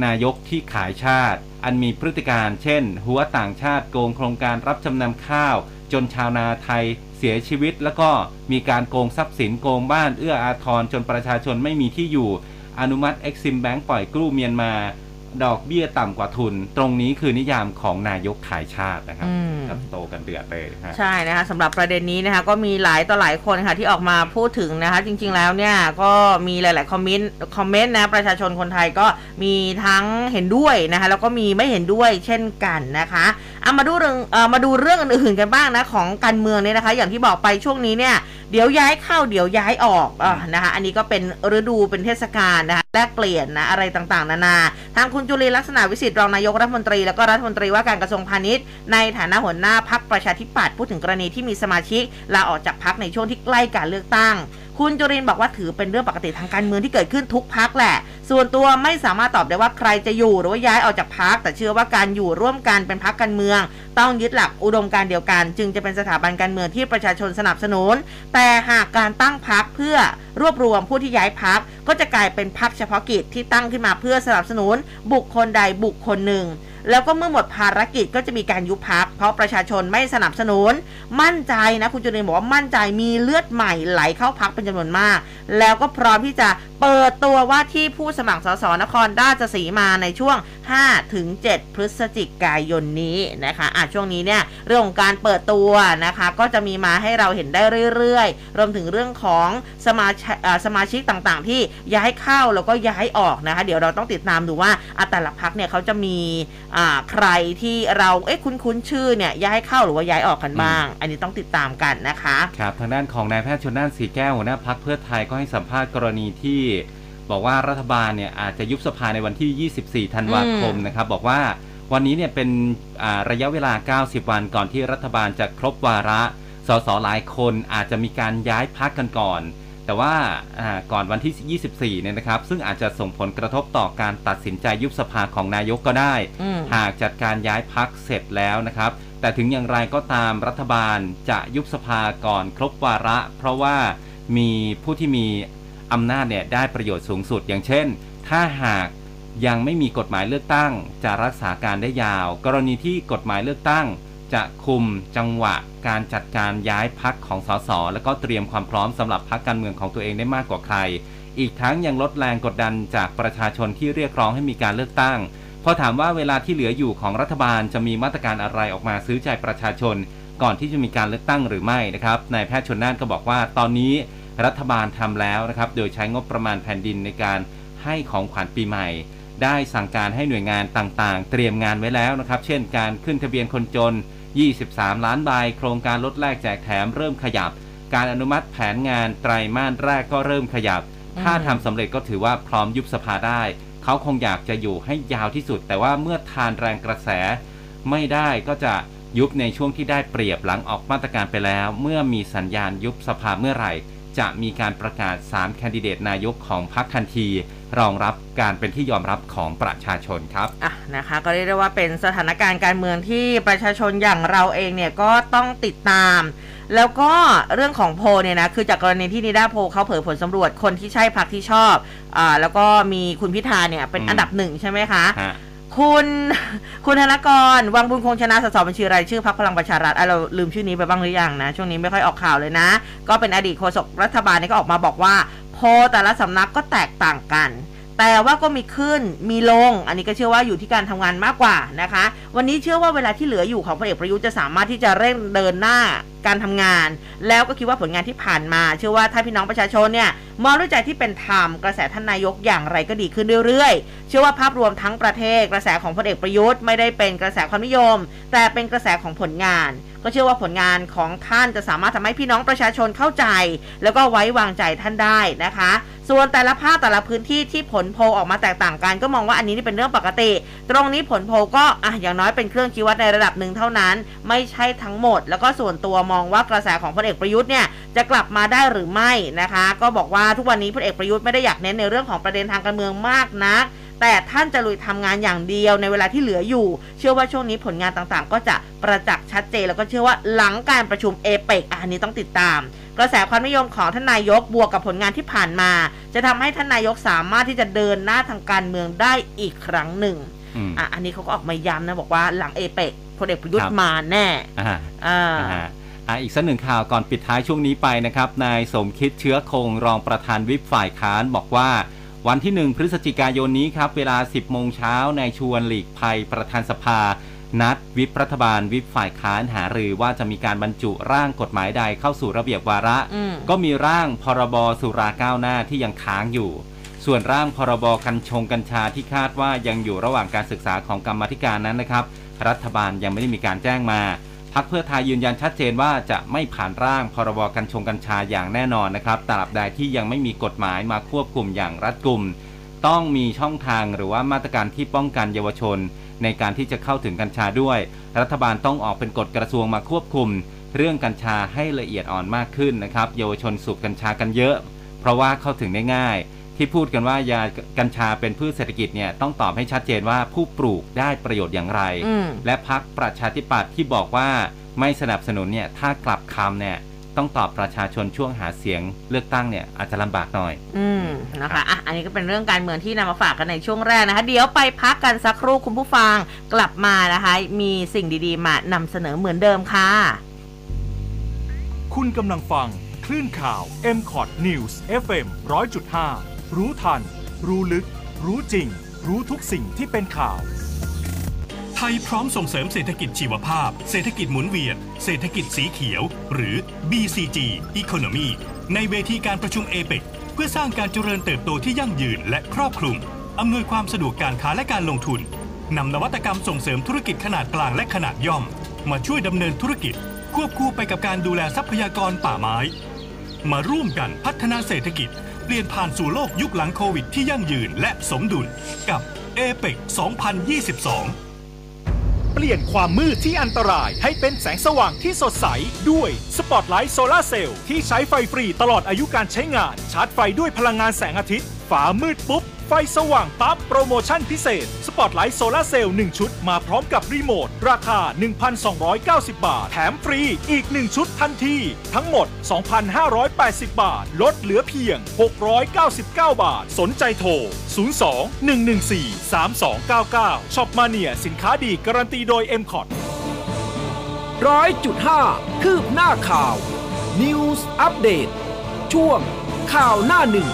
นายกที่ขายชาติ อันมีพฤติการเช่น หัวต่างชาติโกงโครงการรับจำนำข้าว จนชาวนาไทยเสียชีวิต แล้วก็มีการโกงทรัพย์สินโกงบ้านเอื้ออาทรจนประชาชนไม่มีที่อยู่อนุมัติ Exim Bank ปล่อยกู้เมียนมา ดอกเบี้ยต่ำกว่าทุน ตรงนี้คือนิยามของนายกขายชาตินะครับอืมครับโตกันเดือดเลยฮะใช่นะคะสำหรับประเด็นนี้นะคะก็มีหลายต่อหลายคนค่ะที่ออกมาพูดถึงนะคะ จริง ๆแล้วเนี่ยก็มีหลาย ๆ คอมเมนต์คอมเมนต์นะประชาชนคนไทยก็มีทั้งเห็นด้วยนะคะแล้วก็มีไม่เห็นด้วยเช่นกันนะคะ เอามาดูเรื่องมาดูเรื่องอื่นๆกันบ้างนะของการเมืองเนี่ยนะคะ อย่างที่บอกไปช่วงนี้เนี่ยเดี๋ยวย้ายเข้าเดี๋ยวย้ายออกอะนะคะอันนี้ก็เป็นฤดูเป็นเทศกาลนะคะแลกเปลี่ยนนะอะไรต่างๆ นานา ทางคุณจุลีลักษณะวิสิทธิ์รองนายกรัฐมนตรี แล้วก็รัฐมนตรีว่าการกระทรวงพาณิชย์ ในฐานะหัวหน้าพักประชาธิปัตย์พูดถึงกรณีที่มีสมาชิกลาออกจากพักในช่วงที่ใกล้การเลือกตั้ง คุณจุรินบอกว่าถือเป็นเรื่องปกติทางการเมืองที่เกิดขึ้นทุกพักแหละ ส่วนตัวไม่สามารถตอบได้ว่าใครจะอยู่หรือว่าย้ายออกจากพัก แต่เชื่อว่าการอยู่ร่วมกันเป็นพักการเมือง ต้องยึดหลักอุดมการเดียวกัน จึงจะเป็นสถาบันการเมืองที่ประชาชนสนับสนุน แต่หากการตั้งพักเพื่อรวบรวมผู้ที่ย้ายพักก็จะกลายเป็นพักเฉพาะกิจที่ตั้งขึ้นมาเพื่อสนับสนุนบุคคลใดบุคคลหนึ่ง แล้วก็เมื่อหมดภารกิจก็จะมีการยุบพัก เพราะประชาชนไม่สนับสนุน มั่นใจนะคุณจุลินบอกว่ามั่นใจมีเลือดใหม่ไหลเข้าพักเป็นจำนวนมาก แล้วก็พร้อมที่จะเปิดตัวว่าที่ผู้สมัครสสนครราชสีมาในช่วง5ถึง7พฤศจิกายนนี้นะคะอะช่วงนี้เนี่ยเรื่องของการเปิดตัวนะคะ ก็จะมีมาให้เราเห็นได้เรื่อยๆ รวมถึงเรื่องของสมาชิกสมาชิกต่างๆ ที่ย้ายเข้าแล้วก็ย้ายออกนะคะ เดี๋ยวเราต้องติดตามดูว่าอะแต่ละพักเนี่ยเขาจะมีอ่าใครที่เราเอ๊ะคุ้นๆชื่อเนี่ยย้ายเข้าหรือว่าย้ายออกกันบ้าง อันนี้ต้องติดตามกันนะคะครับทางด้านของนายแพทย์ชนน่านสีแก้วหัวหน้าพักเพื่อไทยก็ให้สัมภาษณ์กรณีที่บอกว่ารัฐบาลเนี่ยอาจจะยุบสภาในวันที่ 24 ธันวาคมนะครับ บอกว่าวันนี้เนี่ยเป็นอ่าระยะเวลา 90 วันก่อนที่รัฐบาลจะครบวาระ สสหลายคนอาจจะมีการย้ายพักกันก่อน แต่ว่าอ่าก่อนวันที่ 24 เนี่ยนะครับ ซึ่งอาจจะส่งผลกระทบต่อการตัดสินใจยุบสภาของนายกก็ได้อืมหากจัดการย้ายพักเสร็จแล้วนะครับ แต่ถึงอย่างไรก็ตามรัฐบาลจะยุบสภาก่อนครบวาระ เพราะว่ามีผู้ที่มีอำนาจเนี่ยได้ประโยชน์สูงสุด อย่างเช่น ถ้าหากยังไม่มีกฎหมายเลือกตั้ง จะรักษาการได้ยาว กรณีที่กฎหมายเลือกตั้ง จะคุมจังหวะการจัดการย้ายพักของสสแล้วก็เตรียมความพร้อมสำหรับพักการเมืองของตัวเองได้มากกว่าใคร อีกทั้งยังลดแรงกดดันจากประชาชนที่เรียกร้องให้มีการเลือกตั้งพอถามว่าเวลาที่เหลืออยู่ของรัฐบาลจะมีมาตรการอะไรออกมาซื้อใจประชาชน ก่อนที่จะมีการเลือกตั้งหรือไม่นะครับนายแพทย์ชนน่านก็บอกว่าตอนนี้รัฐบาลทำแล้วนะครับโดยใช้งบประมาณแผ่นดินในการให้ของขวัญปีใหม่ ได้สั่งการให้หน่วยงานต่างๆ เตรียมงานไว้แล้วนะครับ เช่น การขึ้นทะเบียนคนจน 23 ล้านใบโครงการลดแลกแจกแถมเริ่มขยับ การอนุมัติแผนงานไตรมาสแรกก็เริ่มขยับ ถ้าทำสำเร็จก็ถือว่าพร้อมยุบสภาได้ เขาคงอยากจะอยู่ให้ยาวที่สุด แต่ว่าเมื่อทานแรงกระแส ไม่ได้ก็จะยุบในช่วงที่ได้เปรียบหลังออกมาตรการไปแล้ว เมื่อมีสัญญาณยุบสภาเมื่อไหร่ จะมีการประกาศ 3 แคนดิเดตนายกของพรรคทันที รองรับการเป็นที่ยอมรับของประชาชนครับอะนะคะ ก็เรียกได้ว่าเป็นสถานการณ์การเมืองที่ประชาชนอย่างเราเองเนี่ยก็ต้องติดตาม แล้วก็เรื่องของโพลเนี่ยนะคือจากกรณีที่นิดาโพลเขาเผยผลสำรวจคนที่ใช่พักที่ชอบอ่าแล้วก็มีคุณพิธาเนี่ยเป็นอืมอันดับหนึ่งใช่ไหมคะฮะ คุณคุณธนกร วังบุญคงชนะสสบัญชีรายชื่อพักพลังประชารัฐอะเราลืมชื่อนี้ไปบ้างหรือยังนะ ช่วงนี้ไม่ค่อยออกข่าวเลยนะ ก็เป็นอดีตโฆษกรัฐบาลนี่ก็ออกมาบอกว่า โพแต่ละสำนักก็แตกต่างกัน แต่ว่าก็มีขึ้นมีลง อันนี้ก็เชื่อว่าอยู่ที่การทำงานมากกว่านะคะ วันนี้เชื่อว่าเวลาที่เหลืออยู่ของพลเอกประยุทธ์จะสามารถที่จะเร่งเดินหน้าการทำงาน แล้วก็คิดว่าผลงานที่ผ่านมา เชื่อว่าถ้าพี่น้องประชาชนเนี่ยมองด้วยใจที่เป็นธรรมกระแสท่านนายกอย่างไรก็ดีขึ้นเรื่อยๆ เชื่อว่าภาพรวมทั้งประเทศกระแสของพลเอกประยุทธ์ไม่ได้เป็นกระแสความนิยม แต่เป็นกระแสของผลงาน ก็เชื่อว่าผลงานของท่านจะสามารถทำให้พี่น้องประชาชนเข้าใจ แล้วก็ไว้วางใจท่านได้นะคะ ส่วนแต่ละภาคแต่ละพื้นที่ที่ผลโพออกมาแตกต่างกัน ก็มองว่าอันนี้นี่เป็นเรื่องปกติ ตรงนี้ผลโพก็อะอย่างน้อยเป็นเครื่องชี้วัดในระดับหนึ่งเท่านั้น ไม่ใช่ทั้งหมด แล้วก็ส่วนตัวมองว่ากระแสของพลเอกประยุทธ์เนี่ยจะกลับมาได้หรือไม่นะคะ ก็บอกว่าทุกวันนี้พลเอกประยุทธ์ไม่ได้อยากเน้นในเรื่องของประเด็นทางการเมืองมากนักแต่ท่านจะลุยทำงานอย่างเดียวในเวลาที่เหลืออยู่ เชื่อว่าช่วงนี้ผลงานต่างๆ ก็จะประจักษ์ชัดเจน แล้วก็เชื่อว่าหลังการประชุมเอเปกอันนี้ต้องติดตาม กระแสความนิยมของท่านนายกบวกกับผลงานที่ผ่านมา จะทำให้ท่านนายกสามารถที่จะเดินหน้าทางการเมืองได้อีกครั้งหนึ่งอืมอะอันนี้เขาก็ออกมาย้ำนะบอกว่าหลังเอเปกพลเอกประยุทครัธ์บมาแน่อ่า อ่านะฮะอะอีกสักหนึ่งข่าวก่อนปิดท้ายช่วงนี้ไปนะครับ นายสมคิดเชื้อคงรองประธานวิปฝ่ายค้านบอกว่า วันที่ 1 พฤศจิกายนนี้ครับ เวลา 10 โมงเช้านายชวนหลีกภัยประธานสภา นัดวิปรัฐบาลวิปฝ่ายค้านหารือว่าจะมีการบรรจุร่างกฎหมายใดเข้าสู่ระเบียบวาระอืมก็มีร่างพรบสุราก้าวหน้าที่ยังค้างอยู่ ส่วนร่างพรบกัญชงกัญชาที่คาดว่ายังอยู่ระหว่างการศึกษาของกรรมาธิการนั้นนะครับ รัฐบาลยังไม่ได้มีการแจ้งมา พักเพื่อไทยยืนยันชัดเจนว่าจะไม่ผ่านร่างพรบกัญชงกัญชาอย่างแน่นอนนะครับตราบใดที่ยังไม่มีกฎหมายมาควบคุมอย่างรัดกุม ต้องมีช่องทางหรือว่ามาตรการที่ป้องกันเยาวชน ในการที่จะเข้าถึงกัญชาด้วย รัฐบาลต้องออกเป็นกฎกระทรวงมาควบคุม เรื่องกัญชาให้ละเอียดอ่อนมากขึ้นนะครับ เยาวชนสูบกัญชากันเยอะ เพราะว่าเข้าถึงได้ง่าย ที่พูดกันว่ายากัญชาเป็นพืชเศรษฐกิจเนี่ยต้องตอบให้ชัดเจนว่าผู้ปลูกได้ประโยชน์อย่างไรอืมและพักประชาธิปัตย์ที่บอกว่าไม่สนับสนุนเนี่ยถ้ากลับคำเนี่ยต้องตอบประชาชนช่วงหาเสียงเลือกตั้งเนี่ยอาจจะลำบากหน่อย อืมนะคะอะอันนี้ก็เป็นเรื่องการเมืองที่นำมาฝากกันในช่วงแรกนะคะ เดี๋ยวไปพักกันสักครู่คุณผู้ฟังกลับมานะคะ มีสิ่งดีๆ มานำเสนอเหมือนเดิมค่ะ คุณกำลังฟังคลื่นข่าว m c o t News FM 100.5 รู้ทัน รู้ลึก รู้จริง รู้ทุกสิ่งที่เป็นข่าว ไทยพร้อมส่งเสริมเศรษฐกิจชีวภาพ เศรษฐกิจหมุนเวียน เศรษฐกิจสีเขียว หรือ BCG Economy ในเวทีการประชุมเอเปเพื่อสร้างการเจริญเติบโตที่ยั่งยืนและครอบคลุม อำนวยความสะดวกการค้าและการลงทุน นำนวัตกรรมส่งเสริมธุรกิจขนาดกลางและขนาดย่อม มาช่วยดำเนินธุรกิจ ควบคู่ไปกับการดูแลทรัพยากรป่าไม้ มาร่วมกันพัฒนาเศรษฐกิจ เปลี่ยนผ่านสู่โลกยุคหลังโควิดที่ยั่งยืนและสมดุลกับเอเปก2022 เปลี่ยนความมืดที่อันตรายให้เป็นแสงสว่างที่สดใส ด้วยสปอตไลท์โซลาเซลล์ที่ใช้ไฟฟรีตลอดอายุการใช้งาน ชาร์จไฟด้วยพลังงานแสงอาทิตย์ ฟ้ามืดปุ๊บ ไฟสว่างปั๊บโปรโมชั่นพิเศษ สปอตไลท์โซลาเซลล์1ชุดมาพร้อมกับรีโมท ราคา 1,290 บาท แถมฟรีอีก 1 ชุดทันที ทั้งหมด 2,580 บาท ลดเหลือเพียง 699 บาท สนใจโทร 02 114 3299ช็อปมาเนียสินค้าดีการันตีโดย m c o t ร้อยจุดห้าคืบหน้าข่าว News อัปเดตช่วงข่าวหน้าหนึ่ง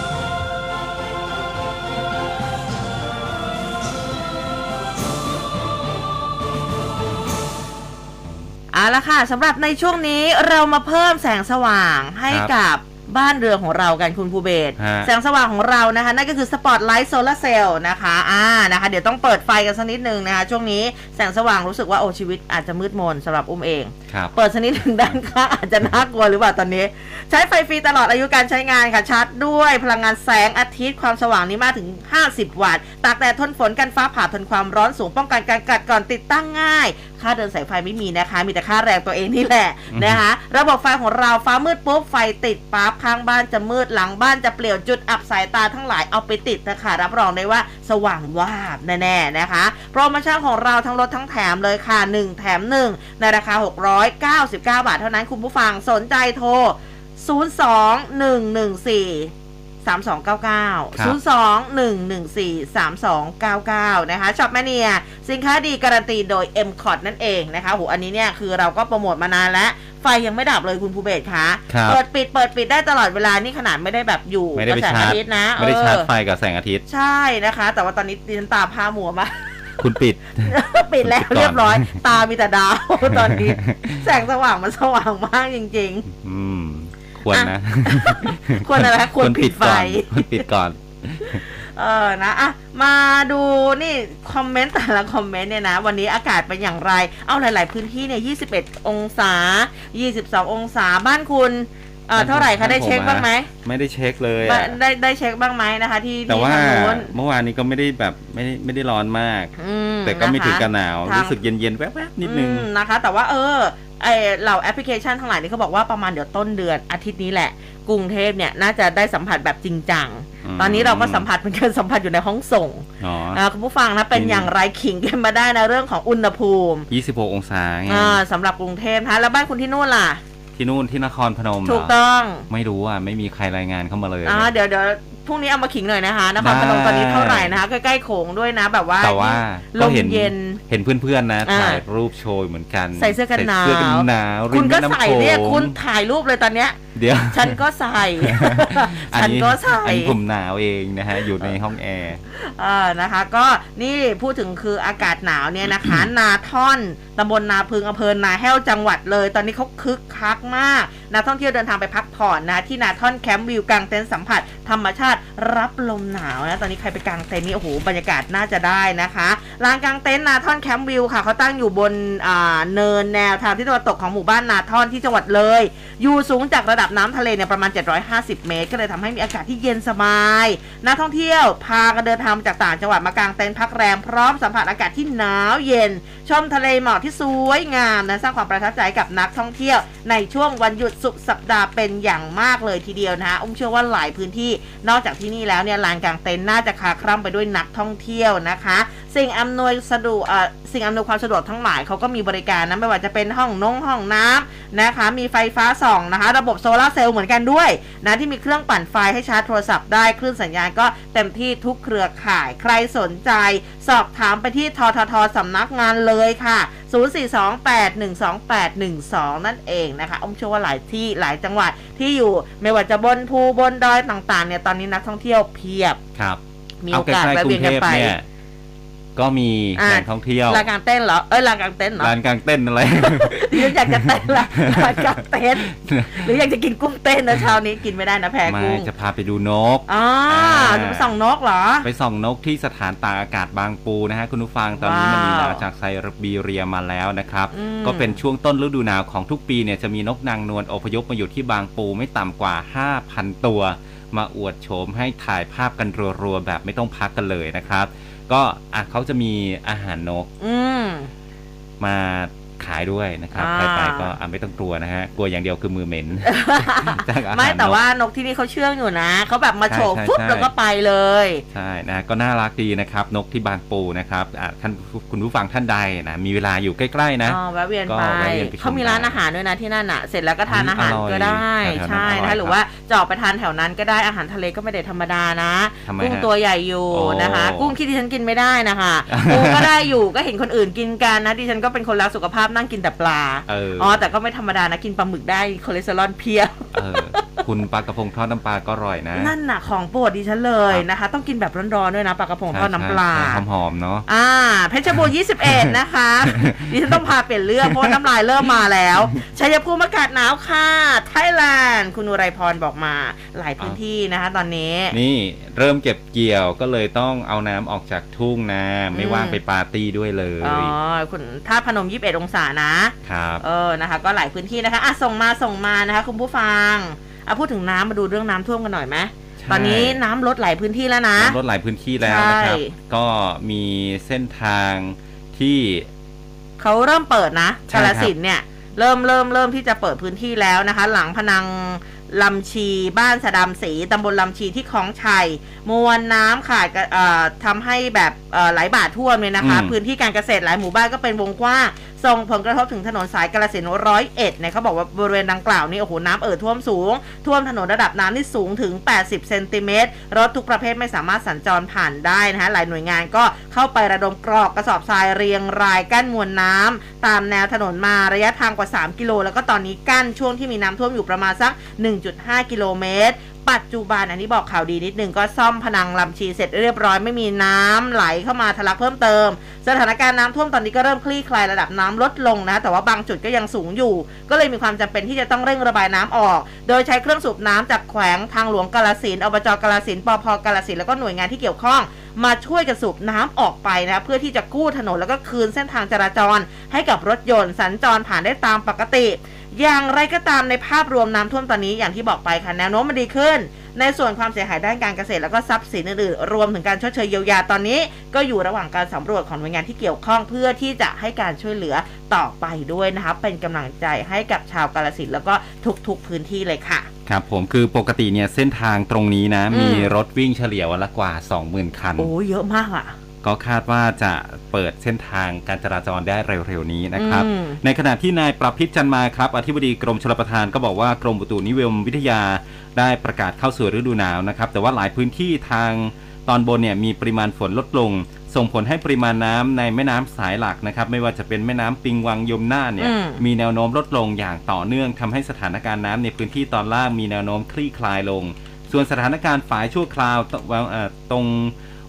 เอาละค่ะสำหรับในช่วงนี้เรามาเพิ่มแสงสว่างให้ครับกับ บ้านเรือนของเรากันคุณภูเบศฮะ แสงสว่างของเรานะคะ นั่นก็คือสปอตไลท์โซลาเซลล์นะคะอ่านะคะ เดี๋ยวต้องเปิดไฟกันสักนิดนึงนะคะ ช่วงนี้แสงสว่างรู้สึกว่าโอ้ชีวิตอาจจะมืดมนสำหรับอุ้มเอง ครับ เปิดสักนิดหนึ่งด้านข้างอาจจะน่ากลัวหรือเปล่าตอนนี้ ใช้ไฟฟรีตลอดอายุการใช้งานค่ะชาร์จด้วยพลังงานแสงอาทิตย์ความสว่างนี้มากถึง 50 วัตต์ตากแดดทนฝนกันฟ้าผ่าทนความร้อนสูงป้องกันการกัดกร่อนติดตั้งง่าย ค่าเดินสายไฟไม่มีนะคะ มีแต่ค่าแรงตัวเองนี่แหละนะคะ ระบบไฟของเราฟ้ามืดปุ๊บไฟติดปั๊บข้างบ้านจะมืดหลังบ้านจะเปลี่ยวจุดอับสายตาทั้งหลายเอาไปติดนะคะรับรองได้ว่าสว่างวาบแน่ๆนะคะโปรโมชั่นของเราทั้งลดทั้งแถมเลยค่ะ 1 แถม 1 ในราคา 699 บาทเท่านั้นคุณผู้ฟังสนใจโทร 02114 3299ครับ02 114 3299 นะคะ Shop Mania สินค้าดีการันตีโดย m c o t นั่นเองนะคะโหอันนี้เนี่ยคือเราก็โปรโมทมานานแล้ว ไฟยังไม่ดับเลยคุณภูเบศคะครับเปิดปิดเปิดปิดได้ตลอดเวลานี่ขนาดไม่ได้แบบอยู่ไม่ได้ไปกระแสชาร์จอาทิตย์นะไม่ได้ชาร์จเออไฟกับแสงอาทิตย์ ใช่นะคะ แต่ว่าตอนนี้ดิฉันตาพร่ามัวมากคุณปิด ปิดแล้วปิดก่อนเรียบร้อย ตามีแต่ดาวตอนนี้ แสงสว่างมันสว่างมากจริงอืม ควรนะๆควรอะไรคะควรปิดไฟก่อนควรปิดก่อน เออนะอะมาดูนี่คอมเมนต์แต่ละคอมเมนต์เนี่ยนะ วันนี้อากาศเป็นอย่างไร เอาหลาย ๆ พื้นที่เนี่ย 21 องศา 22 องศาบ้านคุณ เอ่อเท่าไหร่คะได้เช็คบ้างไหมไม่ได้เช็คเลยบ้าอะนได้ได้เช็คบ้างไหมนะคะ ที่แต่ที่ว่าทางนู้นเมื่อวานนี้ก็ไม่ได้แบบไม่ได้ไม่ได้ร้อนมาก อืมแต่ก็ไม่ถึงกับหนาวทาง รู้สึกเย็นๆแวบๆนิดนึง อืมนะคะ แต่ว่าเออไอเหล่าแอปพลิเคชันทั้งหลายนี่เขาบอกว่าประมาณเดี๋ยวต้นเดือนอาทิตย์นี้แหละ กรุงเทพเนี่ยน่าจะได้สัมผัสแบบจริงจัง อืม ตอนนี้เราก็สัมผัสเป็นการสัมผัสอยู่ในห้องส่งอ๋ออ่าคุณผู้ฟังนะเป็นอืม อย่างไรขิงกันมาได้นะเรื่องของอุณหภูมิ26 องศาไง อ่าสำหรับกรุงเทพนะคะแล้วบ้านคุณที่นู่นล่ะ ที่นู่นที่นครพนมเหรถูกต้องไม่รู้อะไม่มีใครรายงานเข้ามาเลยอ่าเดี๋ยวเดี๋ยวพรุ่งนี้เอามาขิงหน่อยนะคะนครพนมได้ตอนนี้เท่าไหร่นะคะ ใกล้ๆโขงด้วยนะแบบว่าแต่ว่าลก็มเห็นเย็นเห็นเพื่อนๆนะอ่าถ่ายรูปโชว์เหมือนกัน ใส่เสื้อกันหนาวใส่เสื้อกันหนาวริคุมณก็แม่น้ำใส่โขเนี่ยงคุณถ่ายรูปเลยตอนเนี้ย เดี๋ยว ฉันก็ใส่อันฉันนี้ก็ใส่อันนี้ผมหนาวเองนะฮะ อยู่ในห้องแอร์เออนะคะ ก็นี่พูดถึงคืออากาศหนาวเนี่ยนะคะ นาท่อนตำบลนาพึงอำเภอนาแห้วจังหวัดเลย ตอนนี้เขาคึกคักมาก นักท่องเที่ยวเดินทางไปพักผ่อนนะ ที่นาท่อนแคมป์วิวกลางเต็นท์สัมผัส ธรรมชาติรับลมหนาวนะ ตอนนี้ใครไปกางเต็นท์นี่โอ้โหบรรยากาศน่าจะได้นะคะลานกางเต็นท์นาท่อนแคมป์วิวค่ะเขาตั้งอยู่บนอ่าเนินแนวทางที่ตะวันตกของหมู่บ้านนาท่อนที่จังหวัดเลย อยู่สูงจากระดับับน้ำทะเลเนี่ยประมาณ 750 เมตร ก็เลยทำให้มีอากาศที่เย็นสบาย นักท่องเที่ยวพากันเดินทางมาจากต่างจังหวัดมากางเต็นท์พักแรมพร้อมสัมผัสอากาศที่หนาวเย็น ชมทะเลหมอกที่สวยงามนะสร้างความประทับใจกับนักท่องเที่ยว ในช่วงวันหยุดสุดสัปดาห์เป็นอย่างมากเลยทีเดียวนะคะอุ้มเชื่อว่าหลายพื้นที่นอกจากที่นี่แล้วเนี่ยลานกางเต็นท์น่าจะคาคร่ำไปด้วยนักท่องเที่ยวนะคะ สิ่งอำนวยสะดวกอ่อสิ่งอำนวยความสะดวกทั้งหลายเขาก็มีบริการนะไม่ว่าจะเป็นห้องนงห้องน้ำนะคะ มีไฟฟ้าส่องนะคะ ระบบโซลาร์เซลล์เหมือนกันด้วยนะที่มีเครื่องปั่นไฟให้ชาร์จโทรศัพท์ได้คลื่นสัญญาณก็เต็มที่ทุกเครือข่ายใครสนใจ สอบถามไปที่ทททสำนักงานเลยค่ะ 0428128112 นั่นเองนะคะอ้อมเชื่อว่าหลายที่หลายจังหวัดที่อยู่ไม่ว่าจะบนภูบนดอยต่างๆเนี่ยตอนนี้นักท่องเที่ยวเพียบครับมีเอาโอใกล้กาสๆแวะกรุเวียงนเทกันพไปเนี่ย ก็มีอ่าแหล่งท่องเที่ยวลานกลางเต้นท์เหรอเอ้ยลานกลางเต้นท์เหรอลานกลางเต้นอะไรดิฉันอยากจะเต้นละลานกลางเต้นท์หรืออยากจะกินกุ้งเต้นนะเช้านี้กินไม่ได้นะแพ้มากุ้งจะพาไปดูนกอ๋ออ่าจะไปส่องนกเหรอ ไปส่องนกที่สถานตากอากาศบางปูนะฮะคุณผู้ฟังตอนนี้ว้าวมันมีดาวจากไซบีเรียมาแล้วนะครับอืมก็เป็นช่วงต้นฤดูหนาวของทุกปีเนี่ยจะมีนกนางนวลอพยพมาอยู่ที่บางปูไม่ต่ำกว่า 5,000 ตัว มาอวดโฉมให้ถ่ายภาพกันรัวๆแบบไม่ต้องพักกันเลยนะครับ ก็อะเขาจะมีอาหารนกอืมมาขายด้วยนะครับอ่าใครไปก็อะไม่ต้องกลัวนะฮะกลัวอย่างเดียวคือมือเหม็นจากอาหารไม่แต่นกว่านกที่นี่เขาเชื่องอยู่นะเขาแบบมาโฉบใช่ใช่ปุ๊บใช่แล้วก็ไปเลยใช่นะก็น่ารักดีนะครับนกที่บางปูนะครับอะท่านคุณผู้ฟังท่านใดนะมีเวลาอยู่ใกล้ๆนะอ๋อแวะเวียนก็ไปแวะเวียนไปชมเขามีร้านได้อาหารด้วยนะที่นั่นอะเสร็จแล้วก็ทานอืมอาหารอร่อยก็ได้แถวๆนั้นใช่อร่อยนะคะหรือครับว่าจะออกไปทานแถวนั้นก็ได้อาหารทะเลก็ไม่ได้ธรรมดานะทำไมกุ้งฮะตัวใหญ่อยู่โอ้นะคะ กุ้งที่ดิฉันกินไม่ได้นะคะปูก็ได้อยู่ก็เห็นคนอื่นกินกันนะดิฉันก็เป็นคนรักสุขภาพนั่งกินแต่ปลาเอออ๋อแต่ก็ไม่ธรรมดานะกินปลาหมึกได้คอเลสเตอรอลเพียบเออคุณปลากระพงทอดน้ำปลาก็อร่อยนะ นั่นน่ะของโปรดดิฉันเลยครับนะคะ ต้องกินแบบร้อนๆด้วยนะปลากระพงทอดน้ำปลาใช่ใช่หอมๆเนาะอ่าเพชรบูรณ์21 นะคะดิฉันต้องพาเปลี่ยนเรื่องเพราะว่าน้ำลายเริ่มมาแล้วชัยภูมิอากาศหนาวค่ะไทยแลนด์คุณอุไรพรบอกมาหลายพื้นที่นะคะตอนนี้นี่เริ่มเก็บเกี่ยวก็เลยต้องเอาน้ำออกจากทุ่งนาไม่อืมว่างไปปาร์ตี้ด้วยเลยอ๋อคุณท่าตุพนม 21 องศานะครับเออนะคะ ก็หลายพื้นที่นะคะอะส่งมาส่งมานะคะ คุณผู้ฟังอะพูดถึงน้ำมาดูเรื่องน้ำท่วมกันหน่อยไหมใช่ตอนนี้น้ำลดหลายพื้นที่แล้วนะน้ำลดหลายพื้นที่แล้วนะครับใช่ก็มีเส้นทางที่เขาเริ่มเปิดนะใช่กาครัลบสินธุ์เนี่ย เริ่มเริ่มเริ่มที่จะเปิดพื้นที่แล้วนะคะ หลังพนังลำชีบ้านสะดามสีตำบลลำชีที่คลองชัย มวลน้ำขาดกระเอ่อทำให้แบบเอ่อไหลบ่าท่วมเลยนะคะอืมพื้นที่การเกษตรหลายหมู่บ้านก็เป็นวงกว้าง ส่งผลกระทบถึงถนนสายกาลสินร้อยเอ็ดเนี่ยเขาบอกว่าบริเวณดังกล่าวนี่โอ้โหน้ำเอ่อท่วมสูง ท่วมถนนระดับน้ำที่สูงถึง 80 เซนติเมตรรถทุกประเภทไม่สามารถสัญจรผ่านได้นะคะหลายหน่วยงานก็เข้าไประดมกรอกกระสอบทรายเรียงรายกั้นมวลน้ำตามแนวถนนมาระยะทางกว่า 3 กิโล แล้วก็ตอนนี้กั้นช่วงที่มีน้ำท่วมอยู่ประมาณสัก 1.5 กิโลเมตร ปัจจุบันอันนี้บอกข่าวดีนิดนึงก็ซ่อมพนังลำชีเสร็จเรียบร้อยไม่มีน้ำไหลเข้ามาทะลักเพิ่มเติม สถานการณ์น้ำท่วมตอนนี้ก็เริ่มคลี่คลายระดับน้ำลดลงนะ แต่ว่าบางจุดก็ยังสูงอยู่ ก็เลยมีความจำเป็นที่จะต้องเร่งระบายน้ำออก โดยใช้เครื่องสูบน้ำจากแขวงทางหลวงกาลสินอบจกาลสินปพกาลสินแล้วก็หน่วยงานที่เกี่ยวข้องมาช่วยกันสูบน้ำออกไปนะเพื่อที่จะกู้ถนนแล้วก็คืนเส้นทางจราจร ให้กับรถยนต์สัญจรผ่านได้ตามปกติ อย่างไรก็ตามในภาพรวมน้ำท่วมตอนนี้อย่างที่บอกไปค่ะแนวโน้มมันดีขึ้น ในส่วนความเสียหายด้านการเกษตรแล้วก็ทรัพย์สินอื่นๆรวมถึงการชดเชยเยียวยาตอนนี้ ก็อยู่ระหว่างการสำรวจของหน่วยงานที่เกี่ยวข้องเพื่อที่จะให้การช่วยเหลือต่อไปด้วยนะคะเป็นกำลังใจให้กับชาวกาลสินธุ์แล้วก็ทุกๆพื้นที่เลยค่ะครับผมคือปกติเนี่ยเส้นทางตรงนี้นะอืมมีรถวิ่งเฉลี่ยวันละกว่า 20,000 คัน โอ้เยอะมากอะ ก็คาดว่าจะเปิดเส้นทางการจราจรได้เร็วๆนี้นะครับอืมในขณะที่นายประพิษจันมาครับอธิบดีกรมชลประทานก็บอกว่ากรมอุตุนิยมวิทยาได้ประกาศเข้าสู่ฤดูหนาวนะครับ แต่ว่าหลายพื้นที่ทางตอนบนเนี่ยมีปริมาณฝนลดลง ส่งผลให้ปริมาณน้ำในแม่น้ำสายหลักนะครับ ไม่ว่าจะเป็นแม่น้ำปิงวังยมน่านเนี่ยอืมมีแนวโน้มลดลงอย่างต่อเนื่องทำให้สถานการณ์น้ำในพื้นที่ตอนล่างมีแนวโน้มคลี่คลายลง ส่วนสถานการณ์ฝายชั่วคราวตวางเอ่อตรง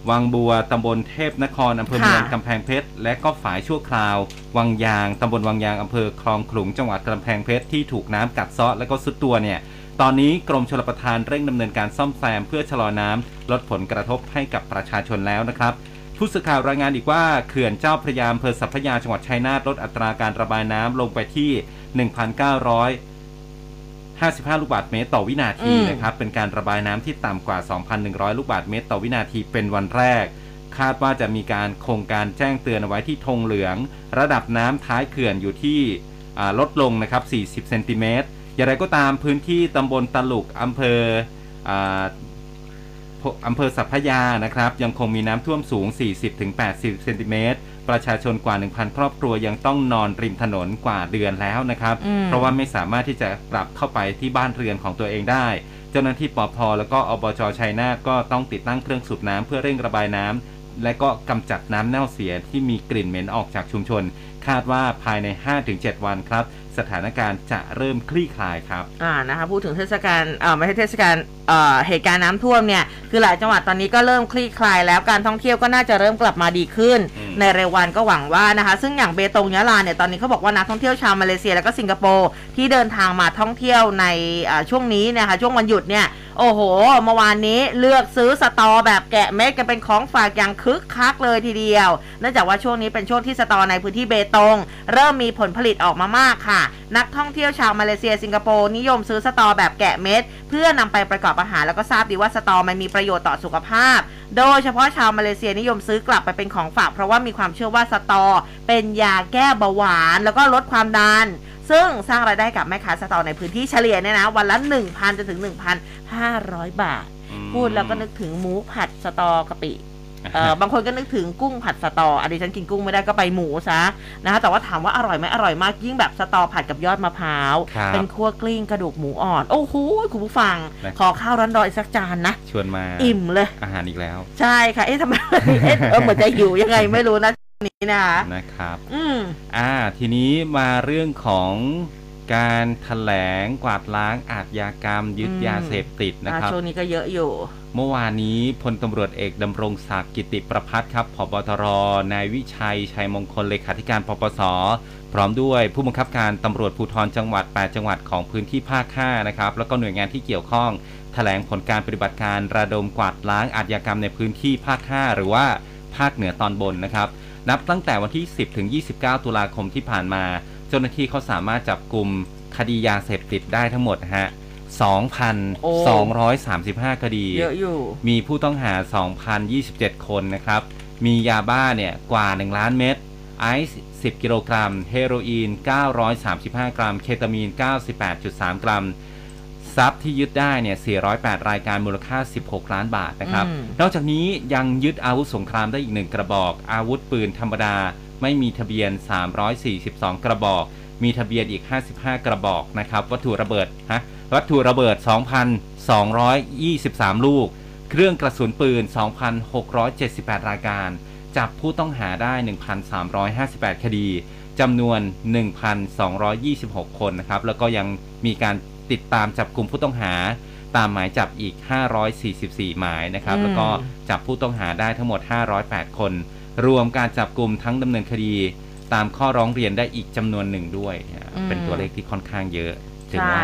วังบัวตำบลเทพนครอำเภอเมืองค่ะกำแพงเพชร และก็ฝายชั่วคราว วังยางตำบลวังยางอำเภอคลองขลุงจังหวัดกำแพงเพชรที่ถูกน้ำกัดเซาะและก็สุดตัวเนี่ยตอนนี้กรมชลประทานเร่งดำเนินการซ่อมแซมเพื่อชะลอน้ำลดผลกระทบให้กับประชาชนแล้วนะครับผู้สื่อข่าวรายงานอีกว่าเขื่อนเจ้าพระยาอำเภอสัพพยาจังหวัดชัยนาทลดอัตราการระบายน้ำลงไปที่ 1,900 55 ลูกบาศก์เมตรต่อวินาทีอืมนะครับ เป็นการระบายน้ำที่ต่ำกว่า 2,100 ลูกบาศก์เมตรต่อวินาทีเป็นวันแรก คาดว่าจะมีการโครงการแจ้งเตือนเอาไว้ที่ธงเหลือง ระดับน้ำท้ายเขื่อนอยู่ที่อ่าลดลงนะครับ 40 เซนติเมตร อย่างไรก็ตามพื้นที่ตำบลตลุกอำเภออาอำเภอสัพพยานะครับ ยังคงมีน้ำท่วมสูง 40-80 เซนติเมตร ประชาชนกว่า 1,000 ครอบครัวยังต้องนอนริมถนนกว่าเดือนแล้วนะครับอืมเพราะว่าไม่สามารถที่จะกลับเข้าไปที่บ้านเรือนของตัวเองได้ เจ้าหน้าที่ปอพแล้วก็อบจชัยนาทก็ต้องติดตั้งเครื่องสูบน้ำเพื่อเร่งระบายน้ำและก็กำจัดน้ำเน่าเสียที่มีกลิ่นเหม็นออกจากชุมชน คาดว่าภายใน 5-7 วันครับ สถานการณ์จะเริ่มคลี่คลายครับอ่านะคะพูดถึงเทศกาลเอ่อไม่ใช่เทศกาลเอ่อเหตุการณ์น้ำท่วมเนี่ยคือหลายจังหวัดตอนนี้ก็เริ่มคลี่คลาย แล้วการท่องเที่ยวก็น่าจะเริ่มกลับมาดีขึ้นอืมในเร็ววันก็หวังว่านะคะซึ่งอย่างเบตงยะลาเนี่ยตอนนี้เขาบอกว่านักท่องเที่ยวชาวมาเลเซีย แล้วก็สิงคโปร์ที่เดินทางมาท่องเที่ยวในอ่าช่วงนี้เนะคะช่วงวันหยุดเนี่ย โอ้โห เมื่อวานนี้เลือกซื้อสตอแบบแกะเม็ดกันเป็นของฝากอย่างคึกคักเลยทีเดียว เนื่องจากว่าช่วงนี้เป็นช่วงที่สตอในพื้นที่เบตง เริ่มมีผลผลิตออกมามากค่ะ นักท่องเที่ยวชาวมาเลเซียสิงคโปร์นิยมซื้อสตอแบบแกะเม็ด เพื่อนำไปประกอบอาหารแล้วก็ทราบดีว่าสตอมันมีประโยชน์ต่อสุขภาพ โดยเฉพาะชาวมาเลเซียนิยมซื้อกลับไปเป็นของฝากเพราะว่ามีความเชื่อว่าสตอ เป็นยาแก้เบาหวาน แล้วก็ลดความดัน ซึ่งสร้างรายได้กับแม่ค้าสตอในพื้นที่เฉลี่ยเนี่ยนะ วันละ 1,000จนถึง 1,500 บาทอืมพูดแล้วก็นึกถึงหมูผัดสตอกะปิเออบางคนก็นึกถึงกุ้งผัดสตออันนี้ฉันกินกุ้งไม่ได้ก็ไปหมูซะนะคะแต่ว่าถามว่าอร่อยไหมอร่อยมากยิ่งแบบสตอผัดกับยอดมะพร้าวครับเป็นคั่วกลิ้งกระดูกหมูอ่อน โอ้โหคุณผู้ฟังนะขอข้าวร้อนๆอีกสักจานนะ ชวนมาอิ่มเลย อาหารอีกแล้ว ใช่ค่ะ เอ๊ะทำไมเอ๊ะเออเหมือนจะหิวยังไงไม่รู้นะ นี้นะคะนะครับ อืมอ่า ทีนี้มาเรื่องของการถแถลงกวาดล้างอาทยากรรม ยึดอืมยาเสพติดนะครับช่วงนี้ก็เยอะอยู่ เมื่อวานนี้พลตำรวจเอกดำรงศักดิ์กิติประพัฒน์ครับผบตรนายวิชัย ชัยมงคลเลขาธิการปปส พร้อมด้วยผู้บังคับการตำรวจภูธรจังหวัด 8 จังหวัดของพื้นที่ภาค 5 นะครับ แล้วก็หน่วยงานที่เกี่ยวข้องแถลงผลการปฏิบัติการระดมกวาดล้างอาชญากรรมในพื้นที่ภาค 5 หรือว่าภาคเหนือตอนบนนะครับ นับตั้งแต่วันที่ 10 ถึง 29 ตุลาคมที่ผ่านมา เจ้าหน้าที่เขาสามารถจับกลุ่มคดียาเสพติดได้ทั้งหมดนะฮะโอ้2,235 คดี เยอะอยู่ มีผู้ต้องหา 2,027 คนนะครับ มียาบ้าเนี่ยกว่า 1 ล้านเม็ด ไอซ์ 10 กิโลกรัม เฮโรอีน 935 กรัม เคตามีน 98.3 กรัม ทรัพย์ที่ยึดได้เนี่ย 408 รายการมูลค่า 16 ล้านบาทนะครับอืมนอกจากนี้ยังยึดอาวุธสงครามได้อีกหนึ่งกระบอก อาวุธปืนธรรมดา ไม่มีทะเบียน 342 กระบอก มีทะเบียนอีก 55 กระบอกนะครับ วัตถุระเบิดฮะ วัตถุระเบิด 2,223 ลูก เครื่องกระสุนปืน 2,678 รายการ จับผู้ต้องหาได้ 1,358 คดีจำนวน 1,226 คนนะครับ แล้วก็ยังมีการ ติดตามจับกลุ่มผู้ต้องหาตามหมายจับอีก 544 หมายนะครับอืมแล้วก็จับผู้ต้องหาได้ทั้งหมด 508 คน รวมการจับกลุ่มทั้งดำเนินคดี ตามข้อร้องเรียนได้อีกจำนวนหนึ่งด้วยนะอืมเป็นตัวเลขที่ค่อนข้างเยอะถึงใช่ว่า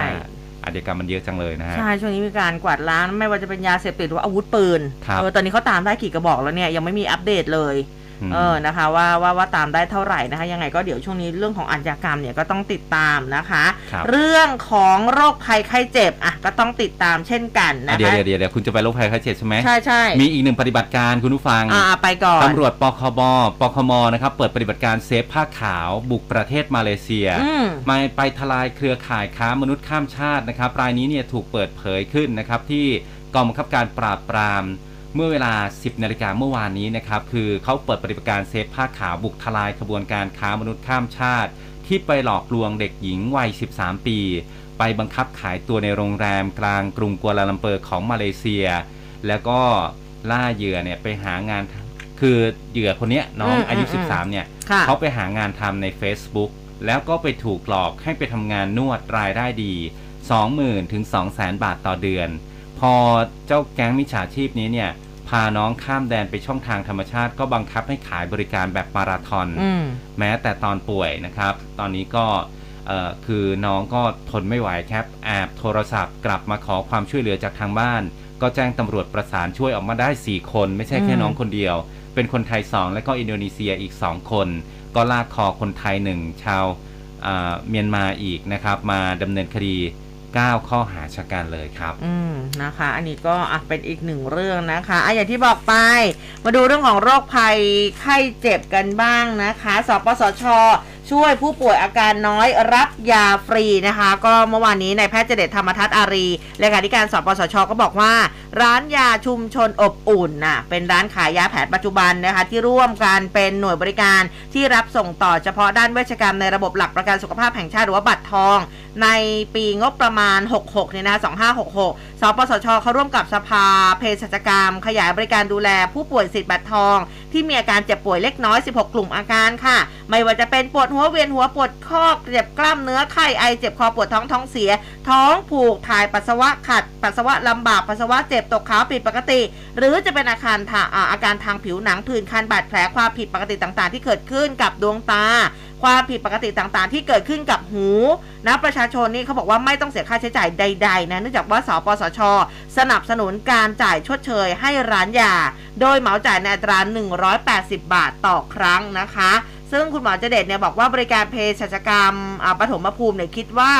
อาชญากรรมมันเยอะจังเลยนะฮะ ใช่ ช่วงนี้มีการกวาดล้างไม่ว่าจะเป็นยาเสพติดหรือว่าอาวุธปืนครับเออตอนนี้เขาตามได้กี่กระบอกแล้วเนี่ย ยังไม่มีอัปเดตเลยม เออนะคะว่าว่าว่าตามได้เท่าไหร่นะคะ ยังไงก็เดี๋ยวช่วงนี้เรื่องของอาชญากรรมเนี่ยก็ต้องติดตามนะคะครับเรื่องของโรคภัยไข้เจ็บอะก็ต้องติดตามเช่นกันอะนะเดี๋ยวคะเดี๋ยวเดี๋ยวเดี๋ยวคุณจะไปโรคภัยไข้เจ็บใช่ไหมใช่ใช่มีอีกหนึ่งปฏิบัติการคุณผู้ฟังอ่าไปก่อนตำรวจปคบปคมนะครับเปิดปฏิบัติการเซฟผ้าขาวบุกประเทศมาเลเซียอืมมาไปทลายเครือข่ายค้ามนุษย์ข้ามชาตินะครับรายนี้เนี่ยถูกเปิดเผยขึ้นนะครับที่กองบังคับการปราบปราม เมื่อเวลา 10 นาฬิกาเมื่อวานนี้นะครับ คือเขาเปิดปฏิบัติการเซฟผ้าขาวบุกทลายขบวนการค้ามนุษย์ข้ามชาติ ที่ไปหลอกลวงเด็กหญิงวัย 13 ปี ไปบังคับขายตัวในโรงแรมกลางกรุงกัวลาลัมเปอร์ของมาเลเซีย แล้วก็ล่าเหยื่อเนี่ยไปหางานคือเหยื่อคนเนี้ยน้องอืมอายุอืม13 เนี่ยค่ะเขาไปหางานทำใน Facebook แล้วก็ไปถูกหลอกให้ไปทำงานนวดรายได้ดี 20,000 ถึง 200,000 บาทต่อเดือน พอเจ้าแก๊งมิจฉาชีพนี้เนี่ยพาน้องข้ามแดนไปช่องทางธรรมชาติ ก็บังคับให้ขายบริการแบบมาราธอนอืมแม้แต่ตอนป่วยนะครับ ตอนนี้ก็เอ่อคือน้องก็ทนไม่ไหวครับแอบโทรศัพท์กลับมาขอความช่วยเหลือจากทางบ้าน ก็แจ้งตำรวจประสานช่วยออกมาได้ 4 คน ไม่ใช่แค่อืมน้องคนเดียว เป็นคนไทย 2 และก็อินโดนีเซียอีก 2 คน ก็ลากคอคนไทย1ชาวอ่าเมียนมาอีกนะครับ มาดำเนินคดี 9 ข้อหาชะกันเลยครับ อืมนะคะ อันนี้ก็อะเป็นอีกหนึ่งเรื่องนะคะอะอย่างที่บอกไป มาดูเรื่องของโรคภัยไข้เจ็บกันบ้างนะคะ สปสช ช่วยผู้ป่วยอาการน้อยรับยาฟรีนะคะ ก็เมื่อวานนี้นายแพทย์เจเดชธรรมทัศน์อารีเลขาธิการสปสชก็บอกว่า ร้านยาชุมชนอบอุ่นน่ะเป็นร้านขายยาแผนปัจจุบันนะคะที่ร่วมกันเป็นหน่วยบริการที่รับส่งต่อเฉพาะด้านเวชกรรมในระบบหลักประกันสุขภาพแห่งชาติหรือว่าบัตรทอง ในปีงบประมาณ 66เนี่ยนะ2566 สปสชเขาร่วมกับสภาเภสัชกรรม ขยายบริการดูแลผู้ป่วยสิทธิ์บัตรทอง ที่มีอาการเจ็บป่วยเล็กน้อย 16 กลุ่มอาการค่ะ ไม่ว่าจะเป็นปวดหัวเวียนหัวปวดข้อเจ็บกล้ามเนื้อไข้ไอเจ็บคอปวดท้องท้องเสีย ท้องผูกถ่ายปัสสาวะขัด ปัสสาวะลำบากปัสสาวะเจ็บตกขาวผิดปกติ หรือจะเป็นอาการทางอาการทางผิวหนังผื่นคันบาดแผลความผิดปกติต่างๆ ที่เกิดขึ้นกับดวงตา ความผิดปกติต่างๆ ที่เกิดขึ้นกับหูนะประชาชนนี่เขาบอกว่าไม่ต้องเสียค่าใช้จ่ายใด ๆ นะเนื่องจากว่าสปสช สนับสนุนการจ่ายชดเชยให้ร้านยา โดยเหมาจ่ายในอัตรา 180 บาทต่อครั้งนะคะซึ่งคุณหมอเจเดตเนี่ยบอกว่าบริการเภสัชกรรมปฐมภูมิเนี่ยคิดว่า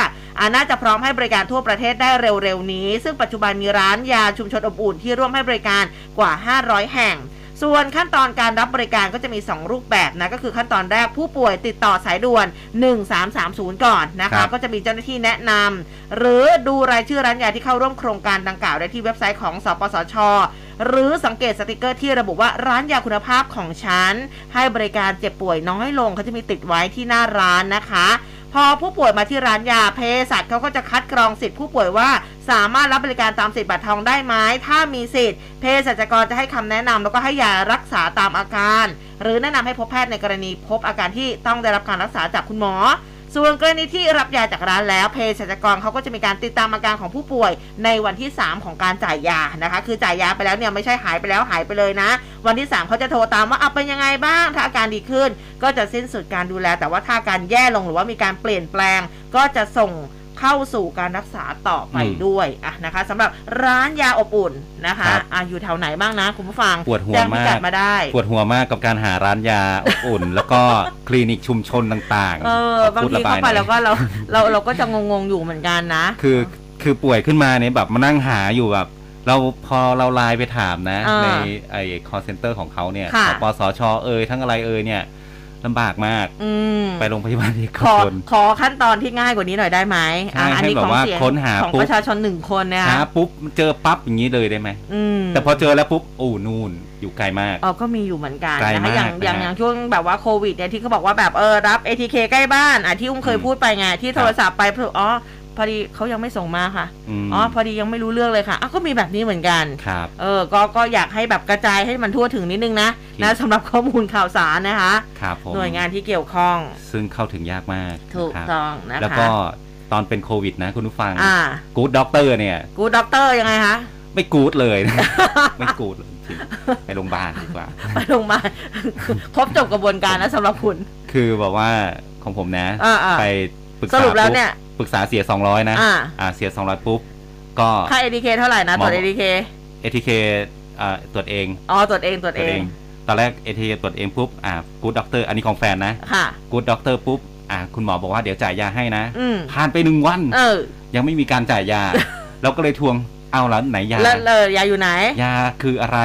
น่าจะพร้อมให้บริการทั่วประเทศได้เร็วๆนี้ ซึ่งปัจจุบันมีร้านยาชุมชนอบอุ่นที่ร่วมให้บริการกว่า 500 แห่ง ส่วนขั้นตอนการรับบริการก็จะมี 2 รูปแบบนะก็คือขั้นตอนแรกผู้ป่วยติดต่อสายด่วน 1330 ก่อนนะคะครับ ก็จะมีเจ้าหน้าที่แนะนำหรือดูรายชื่อร้านยาที่เข้าร่วมโครงการดังกล่าวได้ที่เว็บไซต์ของสปสช หรือสังเกตสติกเกอร์ที่ระบุว่าร้านยาคุณภาพของฉัน ให้บริการเจ็บป่วยน้อยลงเขาจะมีติดไว้ที่หน้าร้านนะคะ พอผู้ป่วยมาที่ร้านยาเภสัชเขาก็จะคัดกรองสิทธิผู้ป่วยว่า สามารถรับบริการตามสิทธิบัตรทองได้ไหมถ้ามีสิทธิ์เภสัชกรจะให้คำแนะนำแล้วก็ให้ยารักษาตามอาการ หรือแนะนำให้พบแพทย์ในกรณีพบอาการที่ต้องได้รับการรักษาจากคุณหมอ ส่วนกรณีที่รับยาจากร้านแล้วเภสัชกรเขาก็จะมีการติดตามอาการของผู้ป่วยในวันที่ 3 ของการจ่ายยานะคะ คือจ่ายยาไปแล้วเนี่ยไม่ใช่หายไปแล้วหายไปเลยนะ วันที่ 3เขาจะโทรตามว่าเอาเป็นยังไงบ้าง ถ้าอาการดีขึ้น ก็จะสิ้นสุดการดูแล แต่ว่าถ้าอาการแย่ลงหรือว่ามีการเปลี่ยนแปลง ก็จะส่ง เข้าสู่การรักษาต่อไปอืมด้วยอะนะคะสำหรับร้านยาอบอุ่นนะคะครับ อะอยู่แถวไหนบ้างนะคุณผู้ฟังปวดหัวแจ้งพิกัดมากมาได้ ปวดหัวมากกับการหาร้านยาอบอุ่น แล้วก็คลินิกชุมชนต่างๆเออบางพูดทีระบเข้ายไปหน่อย แล้วก็เราเราเราก็จะงงๆอยู่เหมือนกันนะ คือคือป่วยขึ้นมาเนี่ยแบบมานั่งหาอยู่แบบ เราพอเราไลน์ไปถามนะ อ่าในไอ้ call center ของเขาเนี่ยค่ะสปสชเอ่ยทั้งอะไรเอ่ยเนี่ย ลำบากมาก อืมไปโรงพยาบาลเอกขอชน ขอขั้นตอนที่ง่ายกว่านี้หน่อยได้ไหมใช่อะอัให้นี้แบบของว่าเสียงค้นหาของปุ๊บ ประชาชนหนึ่งคนเนี่ยหาปุ๊บเจอปั๊บอย่างนี้เลยได้ไหม อืม แต่พอเจอแล้วปุ๊บโอ้นู่นอยู่ไกลมากอ๋อก็มีอยู่เหมือนกันไกลนะคะมากอย่างอย่างนะฮะอย่างช่วงแบบว่าโควิดเนี่ยที่เขาบอกว่าแบบเออรับ ATK ใกล้บ้านอะที่อุ้มเคยอืมพูดไปไงที่โทรศัพท์ไปเพื่ออ๋อพ อดีเขายังไม่ส่งมาค่ะมอ๋อพอดียังไม่รู้เรื่องเลยค่ะอ้าวก็มีแบบนี้เหมือนกันครับเออก็ก็อยากให้แบบกระจายให้มันทั่วถึงนิดนึงนะจริงนะสำหรับข้อมูลข่าวสารนะคะครับผมหน่วยงานที่เกี่ยวข้อง ซึ่งเข้าถึงยากมากถูกครับต้องนะคะแล้วก็ตอนเป็นโควิดนะคุณผู้ฟังอ่า Good Doctor เนี่ย Good Doctor ยังไงคะไม่ good เลยนะไม่ good เลยจริงไปโรงพยาบาลดีกว่าไปโรงพยาบาลครบจบกระบวนการแล้วสำหรับคุณ คือแบบว่าของผมนะอ่าอ่าไปปรึกษาสรุปแล้วเนี่ย ปรึกษาเสีย200นะ อ่า อ่าเสีย200ปุ๊บ ก็ ค่า ATK เท่าไหร่นะ ตรวจ หมอ ATK ATK อ่าตรวจเองอ๋อ ตรวจเอง ตรวจตรวจเอเอง ตอนแรก ATK ตรวจเองปุ๊บ อ่า Good Doctor อันนี้ของแฟนนะค่ะ Good Doctor ปุ๊บ อ่าคุณหมอบอกว่าเดี๋ยวจ่ายยาให้นะ อืม ผ่านไปหนึ่งวัน เออ ยังไม่มีการจ่ายยา เราก็เลยทวงเอาแล้วไหนยาแล้วเลยยาอยู่ไหน ยาคืออะไร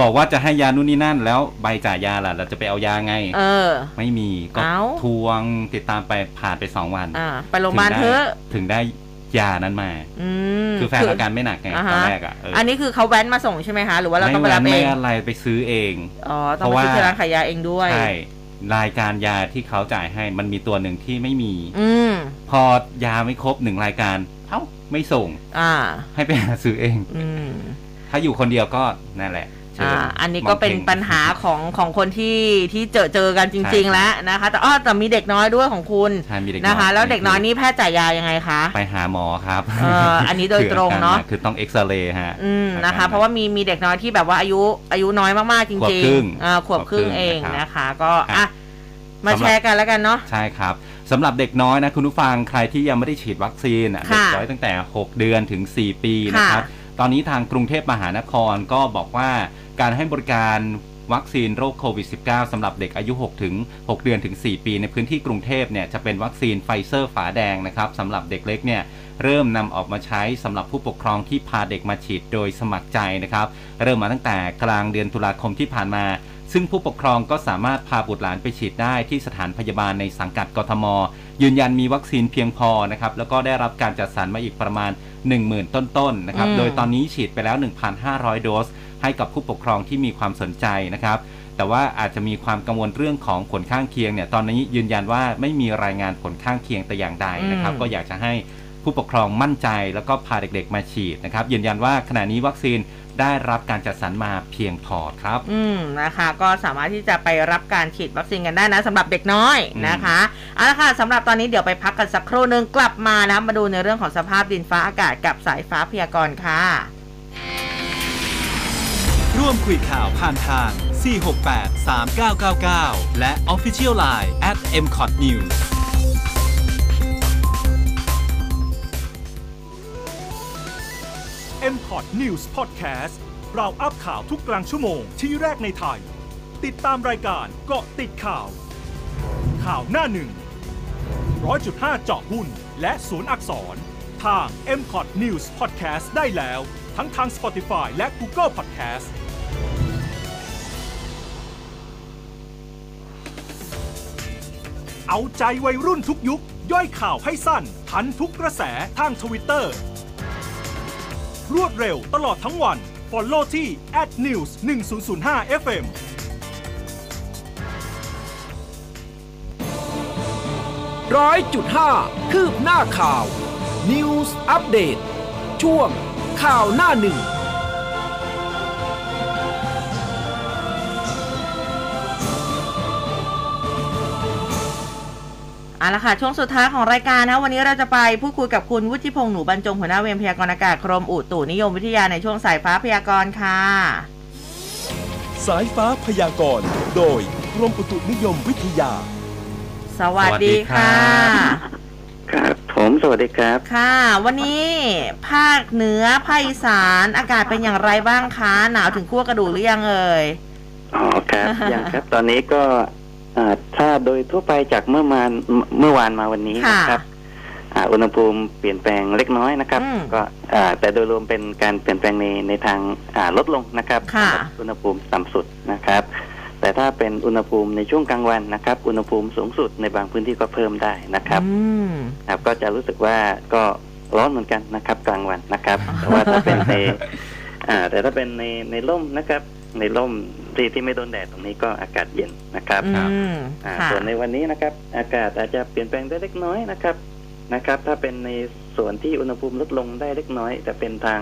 บอกว่าจะให้ยานู่นนี่นั่น แล้วใบจ่ายยาล่ะ เราจะไปเอายาไง เออ ไม่มีก็เอ้าทวงติดตามไปผ่านไปสองวันอ่าไปโรงพยาบาลเถอะถึงได้ยานั้นมา อืม คือแฟนอาการไม่หนักไงอ่าตอนฮะแรกอะเอออันนี้คือเขาแว้นมาส่งใช่ไหมคะ หรือว่าเราต้องไปไม่รับแว้นเอไม่ง อะไรไปซื้อเอง อ๋อ ต้องไปซื้อที่ร้านขายยาเองด้วย ใช่รายการยาที่เขาจ่ายให้มันมีตัวหนึ่งที่ไม่มี อืม พอยาไม่ครบหนึ่งรายการ เอ้าไม่ส่งอ่า ให้ไปหาซื้อเอง อืม ถ้าอยู่คนเดียวก็นั่นแหละเชิญ อ่าอันนี้ก็เป็นมองพ่งปัญหาของของคนที่ที่เจอเจอกันจริงใช่ๆแล้วนะคะ แต่อ้อแต่มีเด็กน้อยด้วยของคุณใช่มีเด็กนะคะอยแล้วเด็กน้อยนี่แพทย์จ่ายยายังไงคะ ไปหาหมอครับเอ่ออันนี้โดยตรงเนอะคืออกหกคือต้องเอ็กซเรย์ฮะอืมนะคะอเพราะว่ามีมีเด็กน้อยที่แบบว่าอายุอายุน้อยมากๆจขวบริงครึ่งๆอ่าขวบครึ่งขวบครึ่งเองนะครับนะคะก็อะอะมาสำหรับแชร์กันแล้วกันเนาะใช่ครับสำหรับเด็กน้อยนะคุณผู้ฟังใครที่ยังไม่ได้ฉีดวัคซีนอะค่ะเด็กน้อยตั้งแต่ 6 เดือนถึง 4 ปีนะครับค่ะ ตอนนี้ทางกรุงเทพมหานครก็บอกว่าการให้บริการวัคซีนโรคโควิด -19 สำหรับเด็กอายุ 6 ถึง 6 เดือนถึง 4 ปี ในพื้นที่กรุงเทพเนี่ยจะเป็นวัคซีนไฟเซอร์ฝาแดงนะครับสำหรับเด็กเล็กเนี่ยเริ่มนำออกมาใช้สำหรับผู้ปกครองที่พาเด็กมาฉีดโดยสมัครใจนะครับ เริ่มมาตั้งแต่กลางเดือนตุลาคมที่ผ่านมา ซึ่งผู้ปกครองก็สามารถพาบุตรหลานไปฉีดได้ที่สถานพยาบาลในสังกัดกทม ยืนยันมีวัคซีนเพียงพอนะครับแล้วก็ได้รับการจัดสรรมาอีกประมาณ 10,000 ต้นๆนะครับอืมโดยตอนนี้ฉีดไปแล้ว 1,500 โดส ให้กับผู้ปกครองที่มีความสนใจนะครับแต่ว่าอาจจะมีความกังวลเรื่องของผลข้างเคียงเนี่ยตอนนี้ยืนยันว่าไม่มีรายงานผลข้างเคียงแต่อย่างใดนะครับอืมก็อยากจะให้ผู้ปกครองมั่นใจ แล้วก็พาเด็กๆมาฉีดนะครับยืนยันว่าขณะนี้วัคซีน ได้รับการจัดสรรมาเพียงพอครับ อืมนะคะ ก็สามารถที่จะไปรับการฉีดวัคซีนกันได้นะสำหรับเด็กน้อยอืมนะคะเอาละค่ะสำหรับตอนนี้เดี๋ยวไปพักกันสักครู่หนึงกลับมานะมาดูในเรื่องของสภาพดินฟ้าอากาศกับสายฟ้าพยากรณ์ค่ะ ร่วมคุยข่าวผ่านทาง 468 3999 และ Official Line at m c o t News News Podcast เราอัพข่าวทุกกลางชั่วโมงที่แรกในไทย ติดตามรายการเกาะติดข่าว ข่าวหน้าหนึ่งร้อยจุดห้าเจาะหุ้น และศูนย์อักษร ทาง m p o t News Podcast ได้แล้ว ทั้งทาง Spotify และ Google Podcast เอาใจวัยรุ่นทุกยุค ย่อยข่าวให้สั้น ทันทุกกระแสทางทวิตเตอร์ รวดเร็วตลอดทั้งวัน Follow ที่ @news 1005 FM ร้อยจุดห้าคืบหน้าข่าว News update ช่วงข่าวหน้าหนึ่ง เอาละค่ะ ช่วงสุดท้ายของรายการนะวันนี้เราจะไปพูดคุยกับคุณวุฒิพงษ์หนูบรรจงหัวหน้าเวรพยากรณ์อากาศกรมอุตุนิยมวิทยาในช่วงสายฟ้าพยากรณ์ค่ะ สายฟ้าพยากรณ์โดยกรมอุตุนิยมวิทยา สวัสดีค่ะ ครับ ผมสวัสดีครับ ค่ะ วันนี้ภาคเหนือภาคอีสานอากาศเป็นอย่างไรบ้างคะหนาวถึงขั้วกระดูกหรือยังเอ่ยอ๋อครับยังครับ ตอนนี้ก็อ่า ถ้าโดยทั่วไปจากเมื่อวานเมื่อวานมาวันนี้ค่ะนะครับอ่าอุณหภูมิเปลี่ยนแปลงเล็กน้อยนะครับอืมก็อ่าแต่โดยรวมเป็นการเปลี่ยนแปลงในในทางอ่าลดลงนะครับค่ะสำหรับอุณหภูมิต่ำสุดนะครับ แต่ถ้าเป็นอุณหภูมิในช่วงกลางวันนะครับ อุณหภูมิสูงสุดในบางพื้นที่ก็เพิ่มได้นะครับอืมครับก็จะรู้สึกว่าก็ร้อนเหมือนกันนะครับ กลางวันนะครับแต่ว่าถ้าเป็นในอ่าแต่ถ้าเป็นในในร่มนะครับ ในร่ม ที่ที่ไม่โดนแดดตรงนี้ก็อากาศเย็นนะครับอืมอ่าค่ะส่วนในวันนี้นะครับ อากาศอาจจะเปลี่ยนแปลงได้เล็กน้อยนะครับนะครับ ถ้าเป็นในส่วนที่อุณหภูมิลดลงได้เล็กน้อยแต่เป็นทาง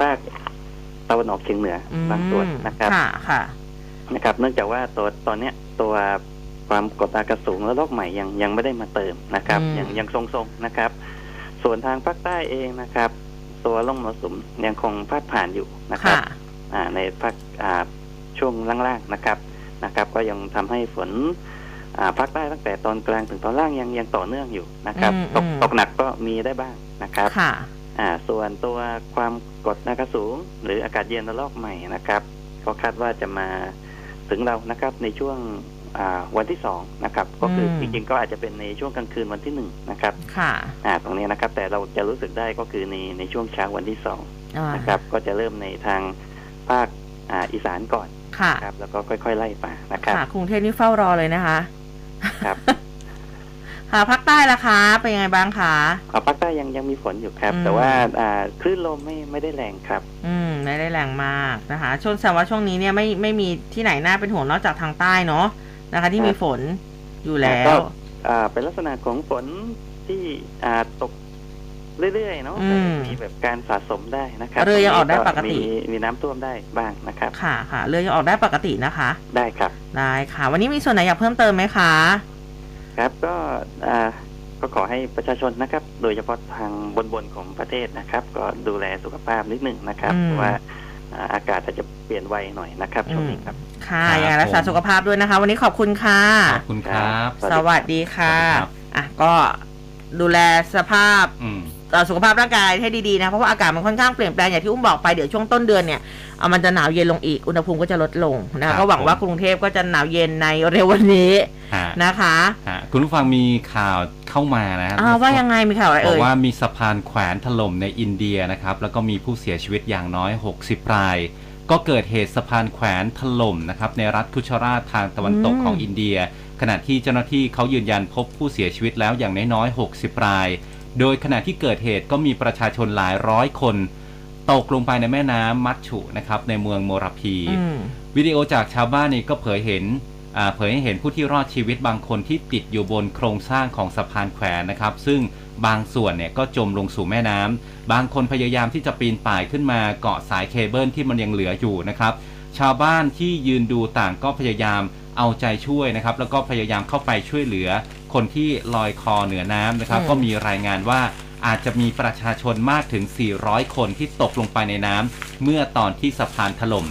ภาคตะวันออกเฉียงเหนืออมบางส่วนนะครับค่ะค่ะนะครับ เนื่องจากว่าตัวตอนเนี้ยตัวความกดอากาศสูงและลอกใหม่ยังยังไม่ได้มาเติมนะครับอืมยังยังทรงๆนะครับ ส่วนทางภาคใต้เองนะครับ ตัวล่องมรสุมยังคงพาดผ่านอยู่นะครับค่ะอ่าในภาคอ่า ช่วงล่างๆนะครับนะครับ ก็ยังทำให้ฝนอ่าภาคใต้ตั้งแต่ตอนกลางถึงตอนล่างยังยังต่อเนื่องอยู่นะครับอืมตกอืมตกหนักก็มีได้บ้างนะครับค่ะอ่าส่วนตัวความกดอากาศสูง หรืออากาศเย็นระลอกใหม่นะครับก็คาดว่าจะมาถึงเรานะครับในช่วงอ่าวันที่สองนะครับ ก็คืออมจริงๆก็อาจจะเป็นในช่วงกลางคืนวันที่หนึ่งนะครับค่ะอ่าตรงนี้นะครับ แต่เราจะรู้สึกได้ก็คือในในช่วงเช้าวันที่สองอ่านะครับ ก็จะเริ่มในทางภาคอ่าอีสานก่อน ค่ะนะครับ แล้วก็ค่อยๆไล่มานะครับค่ะกรุงเทพนี่เฝ้ารอเลยนะคะ ครับค่ะภาคใต้ล่ะคะ เป็นยังไงบ้างคะเอาภาคใต้ยังยังมีฝนอยู่ครับอืมแต่ว่าอ่าคลื่นลมไม่ไม่ได้แรงครับ อืม ไม่ได้แรงมากนะคะ ช่วงแสดงว่าช่วงนี้เนี่ยไม่ไม่มีที่ไหนน่าเป็นห่วงนอกจากทางใต้เนาะนะคะ ที่มีฝนอยู่แล้ก็วอ่าเป็นลักษณะของฝนที่อ่าตก เรื่อยๆเนาะอืม มีแบบการสะสมได้นะครับเรือยังออกได้ปกติ มีมีน้ำท่วมได้บ้างนะครับ ค่ะค่ะเรือยังออกได้ปกตินะคะ ได้ครับ ได้ค่ะ วันนี้มีส่วนไหนอยากเพิ่มเติมไหมคะ ครับก็อ่าก็ขอให้ประชาชนนะครับ โดยเฉพาะทางบนๆของประเทศนะครับ ก็ดูแลสุขภาพนิดหนึ่งนะครับอืม เพราะว่าอ่าอากาศอาจจะเปลี่ยนไวหน่อยนะครับช่วงนี้ครับ ค่ะครับยังไงรักษาผม สุขภาพด้วยนะคะ วันนี้ขอบคุณค่ะ ขอบคุณครับครับสวัสดีค่ะ สวัสดีครับ อะก็ดูแลสภาพอืมเอ่อ สุขภาพร่างกายให้ดีๆนะ เพราะว่าอากาศมันค่อนข้างเปลี่ยนแปลงอย่างที่อุ้มบอกไปเดี๋ยวช่วงต้นเดือนเนี่ยเอามันจะหนาวเย็นลงอีกอุณหภูมิก็จะลดลงนะครัคะบก็หวังว่าผมกรุงเทพก็จะหนาวเย็นในเร็ววันนี้ฮะนะคะฮะคุณผู้ฟังมีข่าวเข้ามานะอ้าวว่ายังไงมีข่าวอะไรบอเอ่กยว่ามีสะพานแขวนถล่มในอินเดียนะครับแล้วก็มีผู้เสียชีวิตอย่างน้อย 60 ราย ก็เกิดเหตุสะพานแขวนถล่มนะครับในรัฐคุชราชทางตะวันตกอืมของอินเดีย ขณะที่เจ้าหน้าที่เขายืนยันพบผู้เสียชีวิตแล้วอย่างน้อยๆ60 ราย โดยขณะที่เกิดเหตุก็มีประชาชนหลายร้อยคน ตกลงไปในแม่น้ำมัชฉุนะครับในเมืองโมราพีอืมวิดีโอจากชาวบ้านนี่ก็เผยเห็นอ่าเผยให้เห็นผู้ที่รอดชีวิตบางคนที่ติดอยู่บนโครงสร้างของสะพานแขวนนะครับ ซึ่งบางส่วนเนี่ยก็จมลงสู่แม่น้ำบางคนพยายามที่จะปีนป่ายขึ้นมาเกาะสายเคเบิลที่มันยังเหลืออยู่นะครับ ชาวบ้านที่ยืนดูต่างก็พยายามเอาใจช่วยนะครับ แล้วก็พยายามเข้าไปช่วยเหลือ คนที่ลอยคอเหนือน้ำนะครับอืมก็มีรายงานว่าอาจจะมีประชาชนมากถึง 400 คนที่ตกลงไปในน้ำเมื่อตอนที่สะพานถล่ม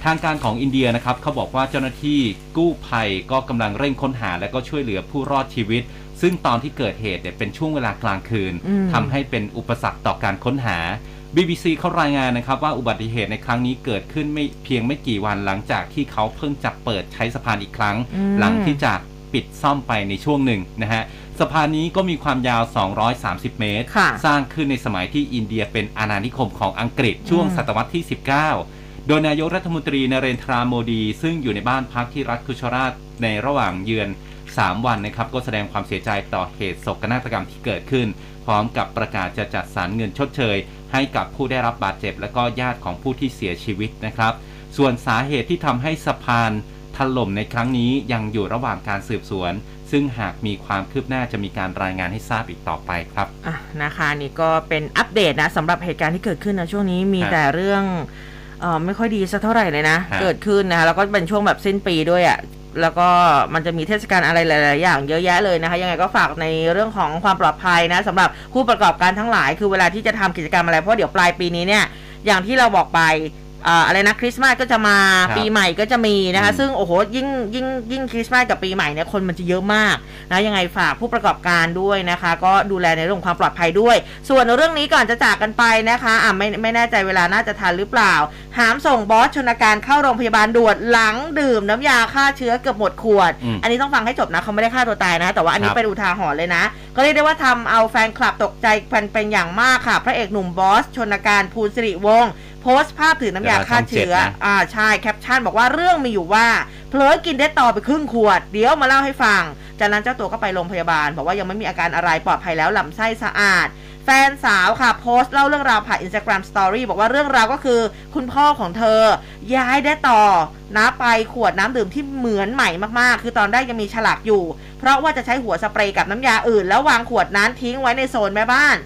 แถทางการของอินเดียนะครับเขาบอกว่าเจ้าหน้าที่กู้ภัยก็กำลังเร่งค้นหาและก็ช่วยเหลือผู้รอดชีวิต ซึ่งตอนที่เกิดเหตุเนี่ยเป็นช่วงเวลากลางคืนอืมทำให้เป็นอุปสรรคต่อการค้นหา BBC เขารายงานนะครับว่าอุบัติเหตุในครั้งนี้เกิดขึ้นไม่เพียงไม่กี่วันหลังจากที่เขาเพิ่งจะเปิดใช้สะพานอีกครั้งอืมหลังที่จาก ปิดซ่อมไปในช่วงหนึ่งนะฮะสะพานนี้ก็มีความยาว 230 เมตรค่ะสร้างขึ้นในสมัยที่อินเดียเป็นอาณานิคมของอังกฤษช่วงอืมศตวรรษที่ 19 โดยนายกรัฐมนตรีนเรนทราโมดี ซึ่งอยู่ในบ้านพักที่รัฐคุชราตในระหว่างเยือน 3 วันนะครับ ก็แสดงความเสียใจต่อเหตุโศกนาฏกรรมที่เกิดขึ้น พร้อมกับประกาศจะจัดสรรเงินชดเชย ให้กับผู้ได้รับบาดเจ็บ และก็ญาติของผู้ที่เสียชีวิตนะครับ ส่วนสาเหตุที่ทำให้สะพาน ถล่มในครั้งนี้ยังอยู่ระหว่างการสืบสวน ซึ่งหากมีความคืบหน้าจะมีการรายงานให้ทราบอีกต่อไปครับอะนะคะนี่ก็เป็นอัปเดตนะสำหรับเหตุการณ์ที่เกิดขึ้นนะช่วงนี้มีครับแต่เรื่องเออไม่ค่อยดีสักเท่าไหร่เลยนะฮะเกิดขึ้นนะคะแล้วก็เป็นช่วงแบบสิ้นปีด้วยอะ่ะแล้วก็มันจะมีเทศกาลอะไรหลาย ๆ อย่างเยอะแยะเลยนะคะ ยังไงก็ฝากในเรื่องของความปลอดภัยนะสำหรับผู้ประกอบการทั้งหลาย คือเวลาที่จะทำกิจกรรมอะไรเพราะเดี๋ยวปลายปีนี้เนี่ยอย่างที่เราบอกไป อ่าอะไรนะคริสต์มาสก็จะมาครับปีใหม่ก็จะมีนะคะอืมซึ่งโอ้โหยิ่งยิ่งยิ่งคริสต์มาสกับปีใหม่เนี่ยคนมันจะเยอะมากนะยังไงฝากผู้ประกอบการด้วยนะคะ ก็ดูแลในเรื่องของความปลอดภัยด้วย ส่วนเรื่องนี้ก่อนจะจากกันไปนะคะอะไม่ไม่แน่ใจเวลาน่าจะทันหรือเปล่า หามส่งบอสชนการเข้าโรงพยาบาลด่วนหลังดื่มน้ำยาฆ่าเชื้อเกือบหมดขวดอืมอันนี้ต้องฟังให้จบนะเขาไม่ได้ฆ่าตัวตายนะ แต่ว่าอันนี้ครับเป็นอุทาหรณ์เลยนะ ก็เรียกได้ว่าทำเอาแฟนคลับตกใจเป็นเป็นอย่างมากค่ะ พระเอกหนุ่มบอสชนการภูลสิริวงศ์ โพสต์ภาพถือน้ำยาฆ่าเชื้อเดี๋ยวเราช่องเจ็ดนะอ่าใช่แคปชั่นบอกว่าเรื่องมีอยู่ว่าเผลอกินได้ต่อไปครึ่งขวด เดี๋ยวมาเล่าให้ฟัง จากนั้นเจ้าตัวก็ไปโรงพยาบาล บอกว่ายังไม่มีอาการอะไรปลอดภัยแล้วลำไส้สะอาดแฟนสาวค่ะ โพสต์เล่าเรื่องราวผ่าน Instagram Story บอกว่าเรื่องราวก็คือคุณพ่อของเธอ ย้ายได้ต่อนะไปขวดน้ำดื่มที่เหมือนใหม่มากๆ คือตอนแรกยังมีฉลากอยู่ เพราะว่าจะใช้หัวสเปรย์กับน้ำยาอื่น แล้ววางขวดนั้นทิ้งไว้ในโซนแม่บ้าน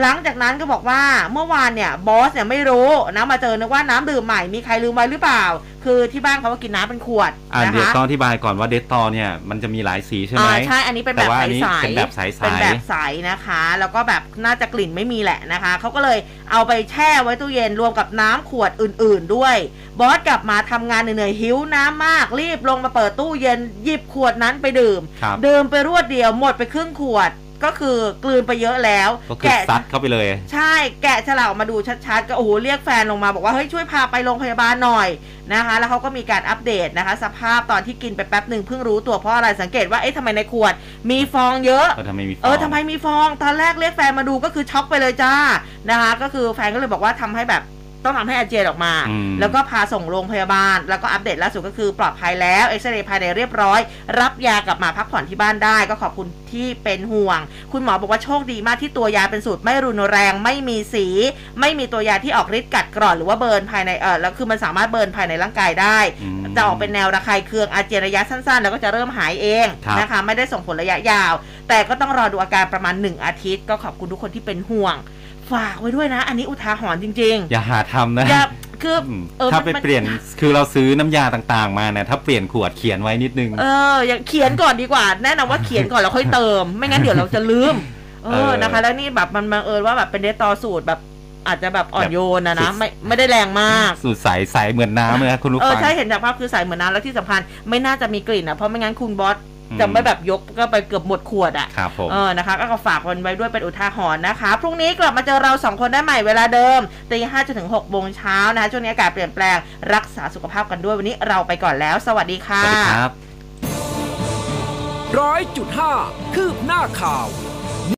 หลังจากนั้นก็บอกว่าเมื่อวานเนี่ยบอสเนี่ยไม่รู้นะมาเจอนึกว่าน้ำดื่มใหม่มีใครลืมไว้หรือเปล่า คือที่บ้านเขาก็กินน้ำเป็นขวดอ่านะเดี๋ยวคะต้องอธิบายก่อนว่าเดตตอเนี่ยมันจะมีหลายสีใช่ไหมอ่าใช่อันนี้เป็นแบบแต่ว่าใอันนี้สๆเป็นแบบใสๆเป็นแบบใสนะคะ แล้วก็แบบน่าจะกลิ่นไม่มีแหละนะคะเขาก็เลยเอาไปแช่ไว้ตู้เย็นรวมกับน้ำขวดอื่น ๆ ด้วย บอสกลับมาทำงานเหนื่อยๆหิวน้ำมากรีบลงมาเปิดตู้เย็นหยิบขวดนั้นไปดื่มครับดื่มไปรวดเดียวหมดไปครึ่งขวด ก็คือกลืนไปเยอะแล้ว ก็คือซัดเข้าไปเลย ใช่แกะฉลากออกมาดูชัดๆ ก็โอ้โหเรียกแฟนลงมาบอกว่าเฮ้ยช่วยพาไปโรงพยาบาลหน่อยนะคะ แล้วเขาก็มีการอัปเดตนะคะ สภาพตอนที่กินไปแป๊บหนึ่งเพิ่งรู้ตัวเพราะอะไรสังเกตว่าเอ๊ะทำไมในขวด มีฟองเยอะ เออทำไมมีฟอง เออทำไมมีฟองตอนแรกเรียกแฟนมาดูก็คือช็อกไปเลยจ้านะคะ ก็คือแฟนก็เลยบอกว่าทำให้แบบ ต้องทำให้อาเจียนออกมาอืมแล้วก็พาส่งโรงพยาบาล แล้วก็อัปเดตล่าสุดก็คือปลอดภัยแล้วเอ็กซเรย์ภายในเรียบร้อย รับยากลับมาพักผ่อนที่บ้านได้ ก็ขอบคุณที่เป็นห่วง คุณหมอบอกว่าโชคดีมากที่ตัวยาเป็นสูตรไม่รุนแรง ไม่มีสี ไม่มีตัวยาที่ออกฤทธิ์กัดกร่อนหรือว่าเบิร์นภายในเออแล้วคือมันสามารถเบิร์นภายในร่างกายได้อืมจะออกเป็นแนวระคายเคืองอาเจียนระยะสั้นๆ แล้วก็จะเริ่มหายเองครับนะคะไม่ได้ส่งผลระยะยาว แต่ก็ต้องรอดูอาการประมาณ 1 อาทิตย์ ก็ขอบคุณทุกคนที่เป็นห่วง ฝากไว้ด้วยนะ อันนี้อุทาหรณ์จริงอย่าหาทำนะๆอย่าคืออืมเออถ้ามันไปมันเปลี่ยนคือเราซื้อน้ำยาต่างๆ มาเนี่ยถ้าเปลี่ยนขวดเขียนไว้นิดนึง เอออย่างเขียนก่อนดีกว่า แนะนำว่าเขียนก่อนแล้วค่อยเติม ไม่งั้นเดี๋ยวเราจะลืม เอเอออนะคะ แล้วนี่แบบมันบังเอิญว่าแบบเป็นเดตตอสูตรแบบอาจจะแบบอ่อนโยนนะสุนะดไม่ไม่ได้แรงมาก สูตรใสใสเหมือนน้ำเลยนะคุณผู้เออฟังใช่เห็นจากภาพคือใสเหมือนน้ำแล้วที่สำคัญไม่น่าจะมีกลิ่นอะเพราะไม่งั้นคุณบอสอืม จะไม่แบบยกก็ไปเกือบหมดขวดอะครับผมเออนะคะ ก็ฝากกันไว้ด้วยเป็นอุทาหรณ์นะคะ พรุ่งนี้กลับมาเจอเราสองคนได้ใหม่เวลาเดิมตีห้าจนถึงหกโมงเช้านะคะช่วงนี้อากาศเปลี่ยนแปลงรักษาสุขภาพกันด้วยวันนี้เราไปก่อนแล้ว สวัสดีสค่ะวัสดีครับร้อยจุดห้าคืบหน้าข่าว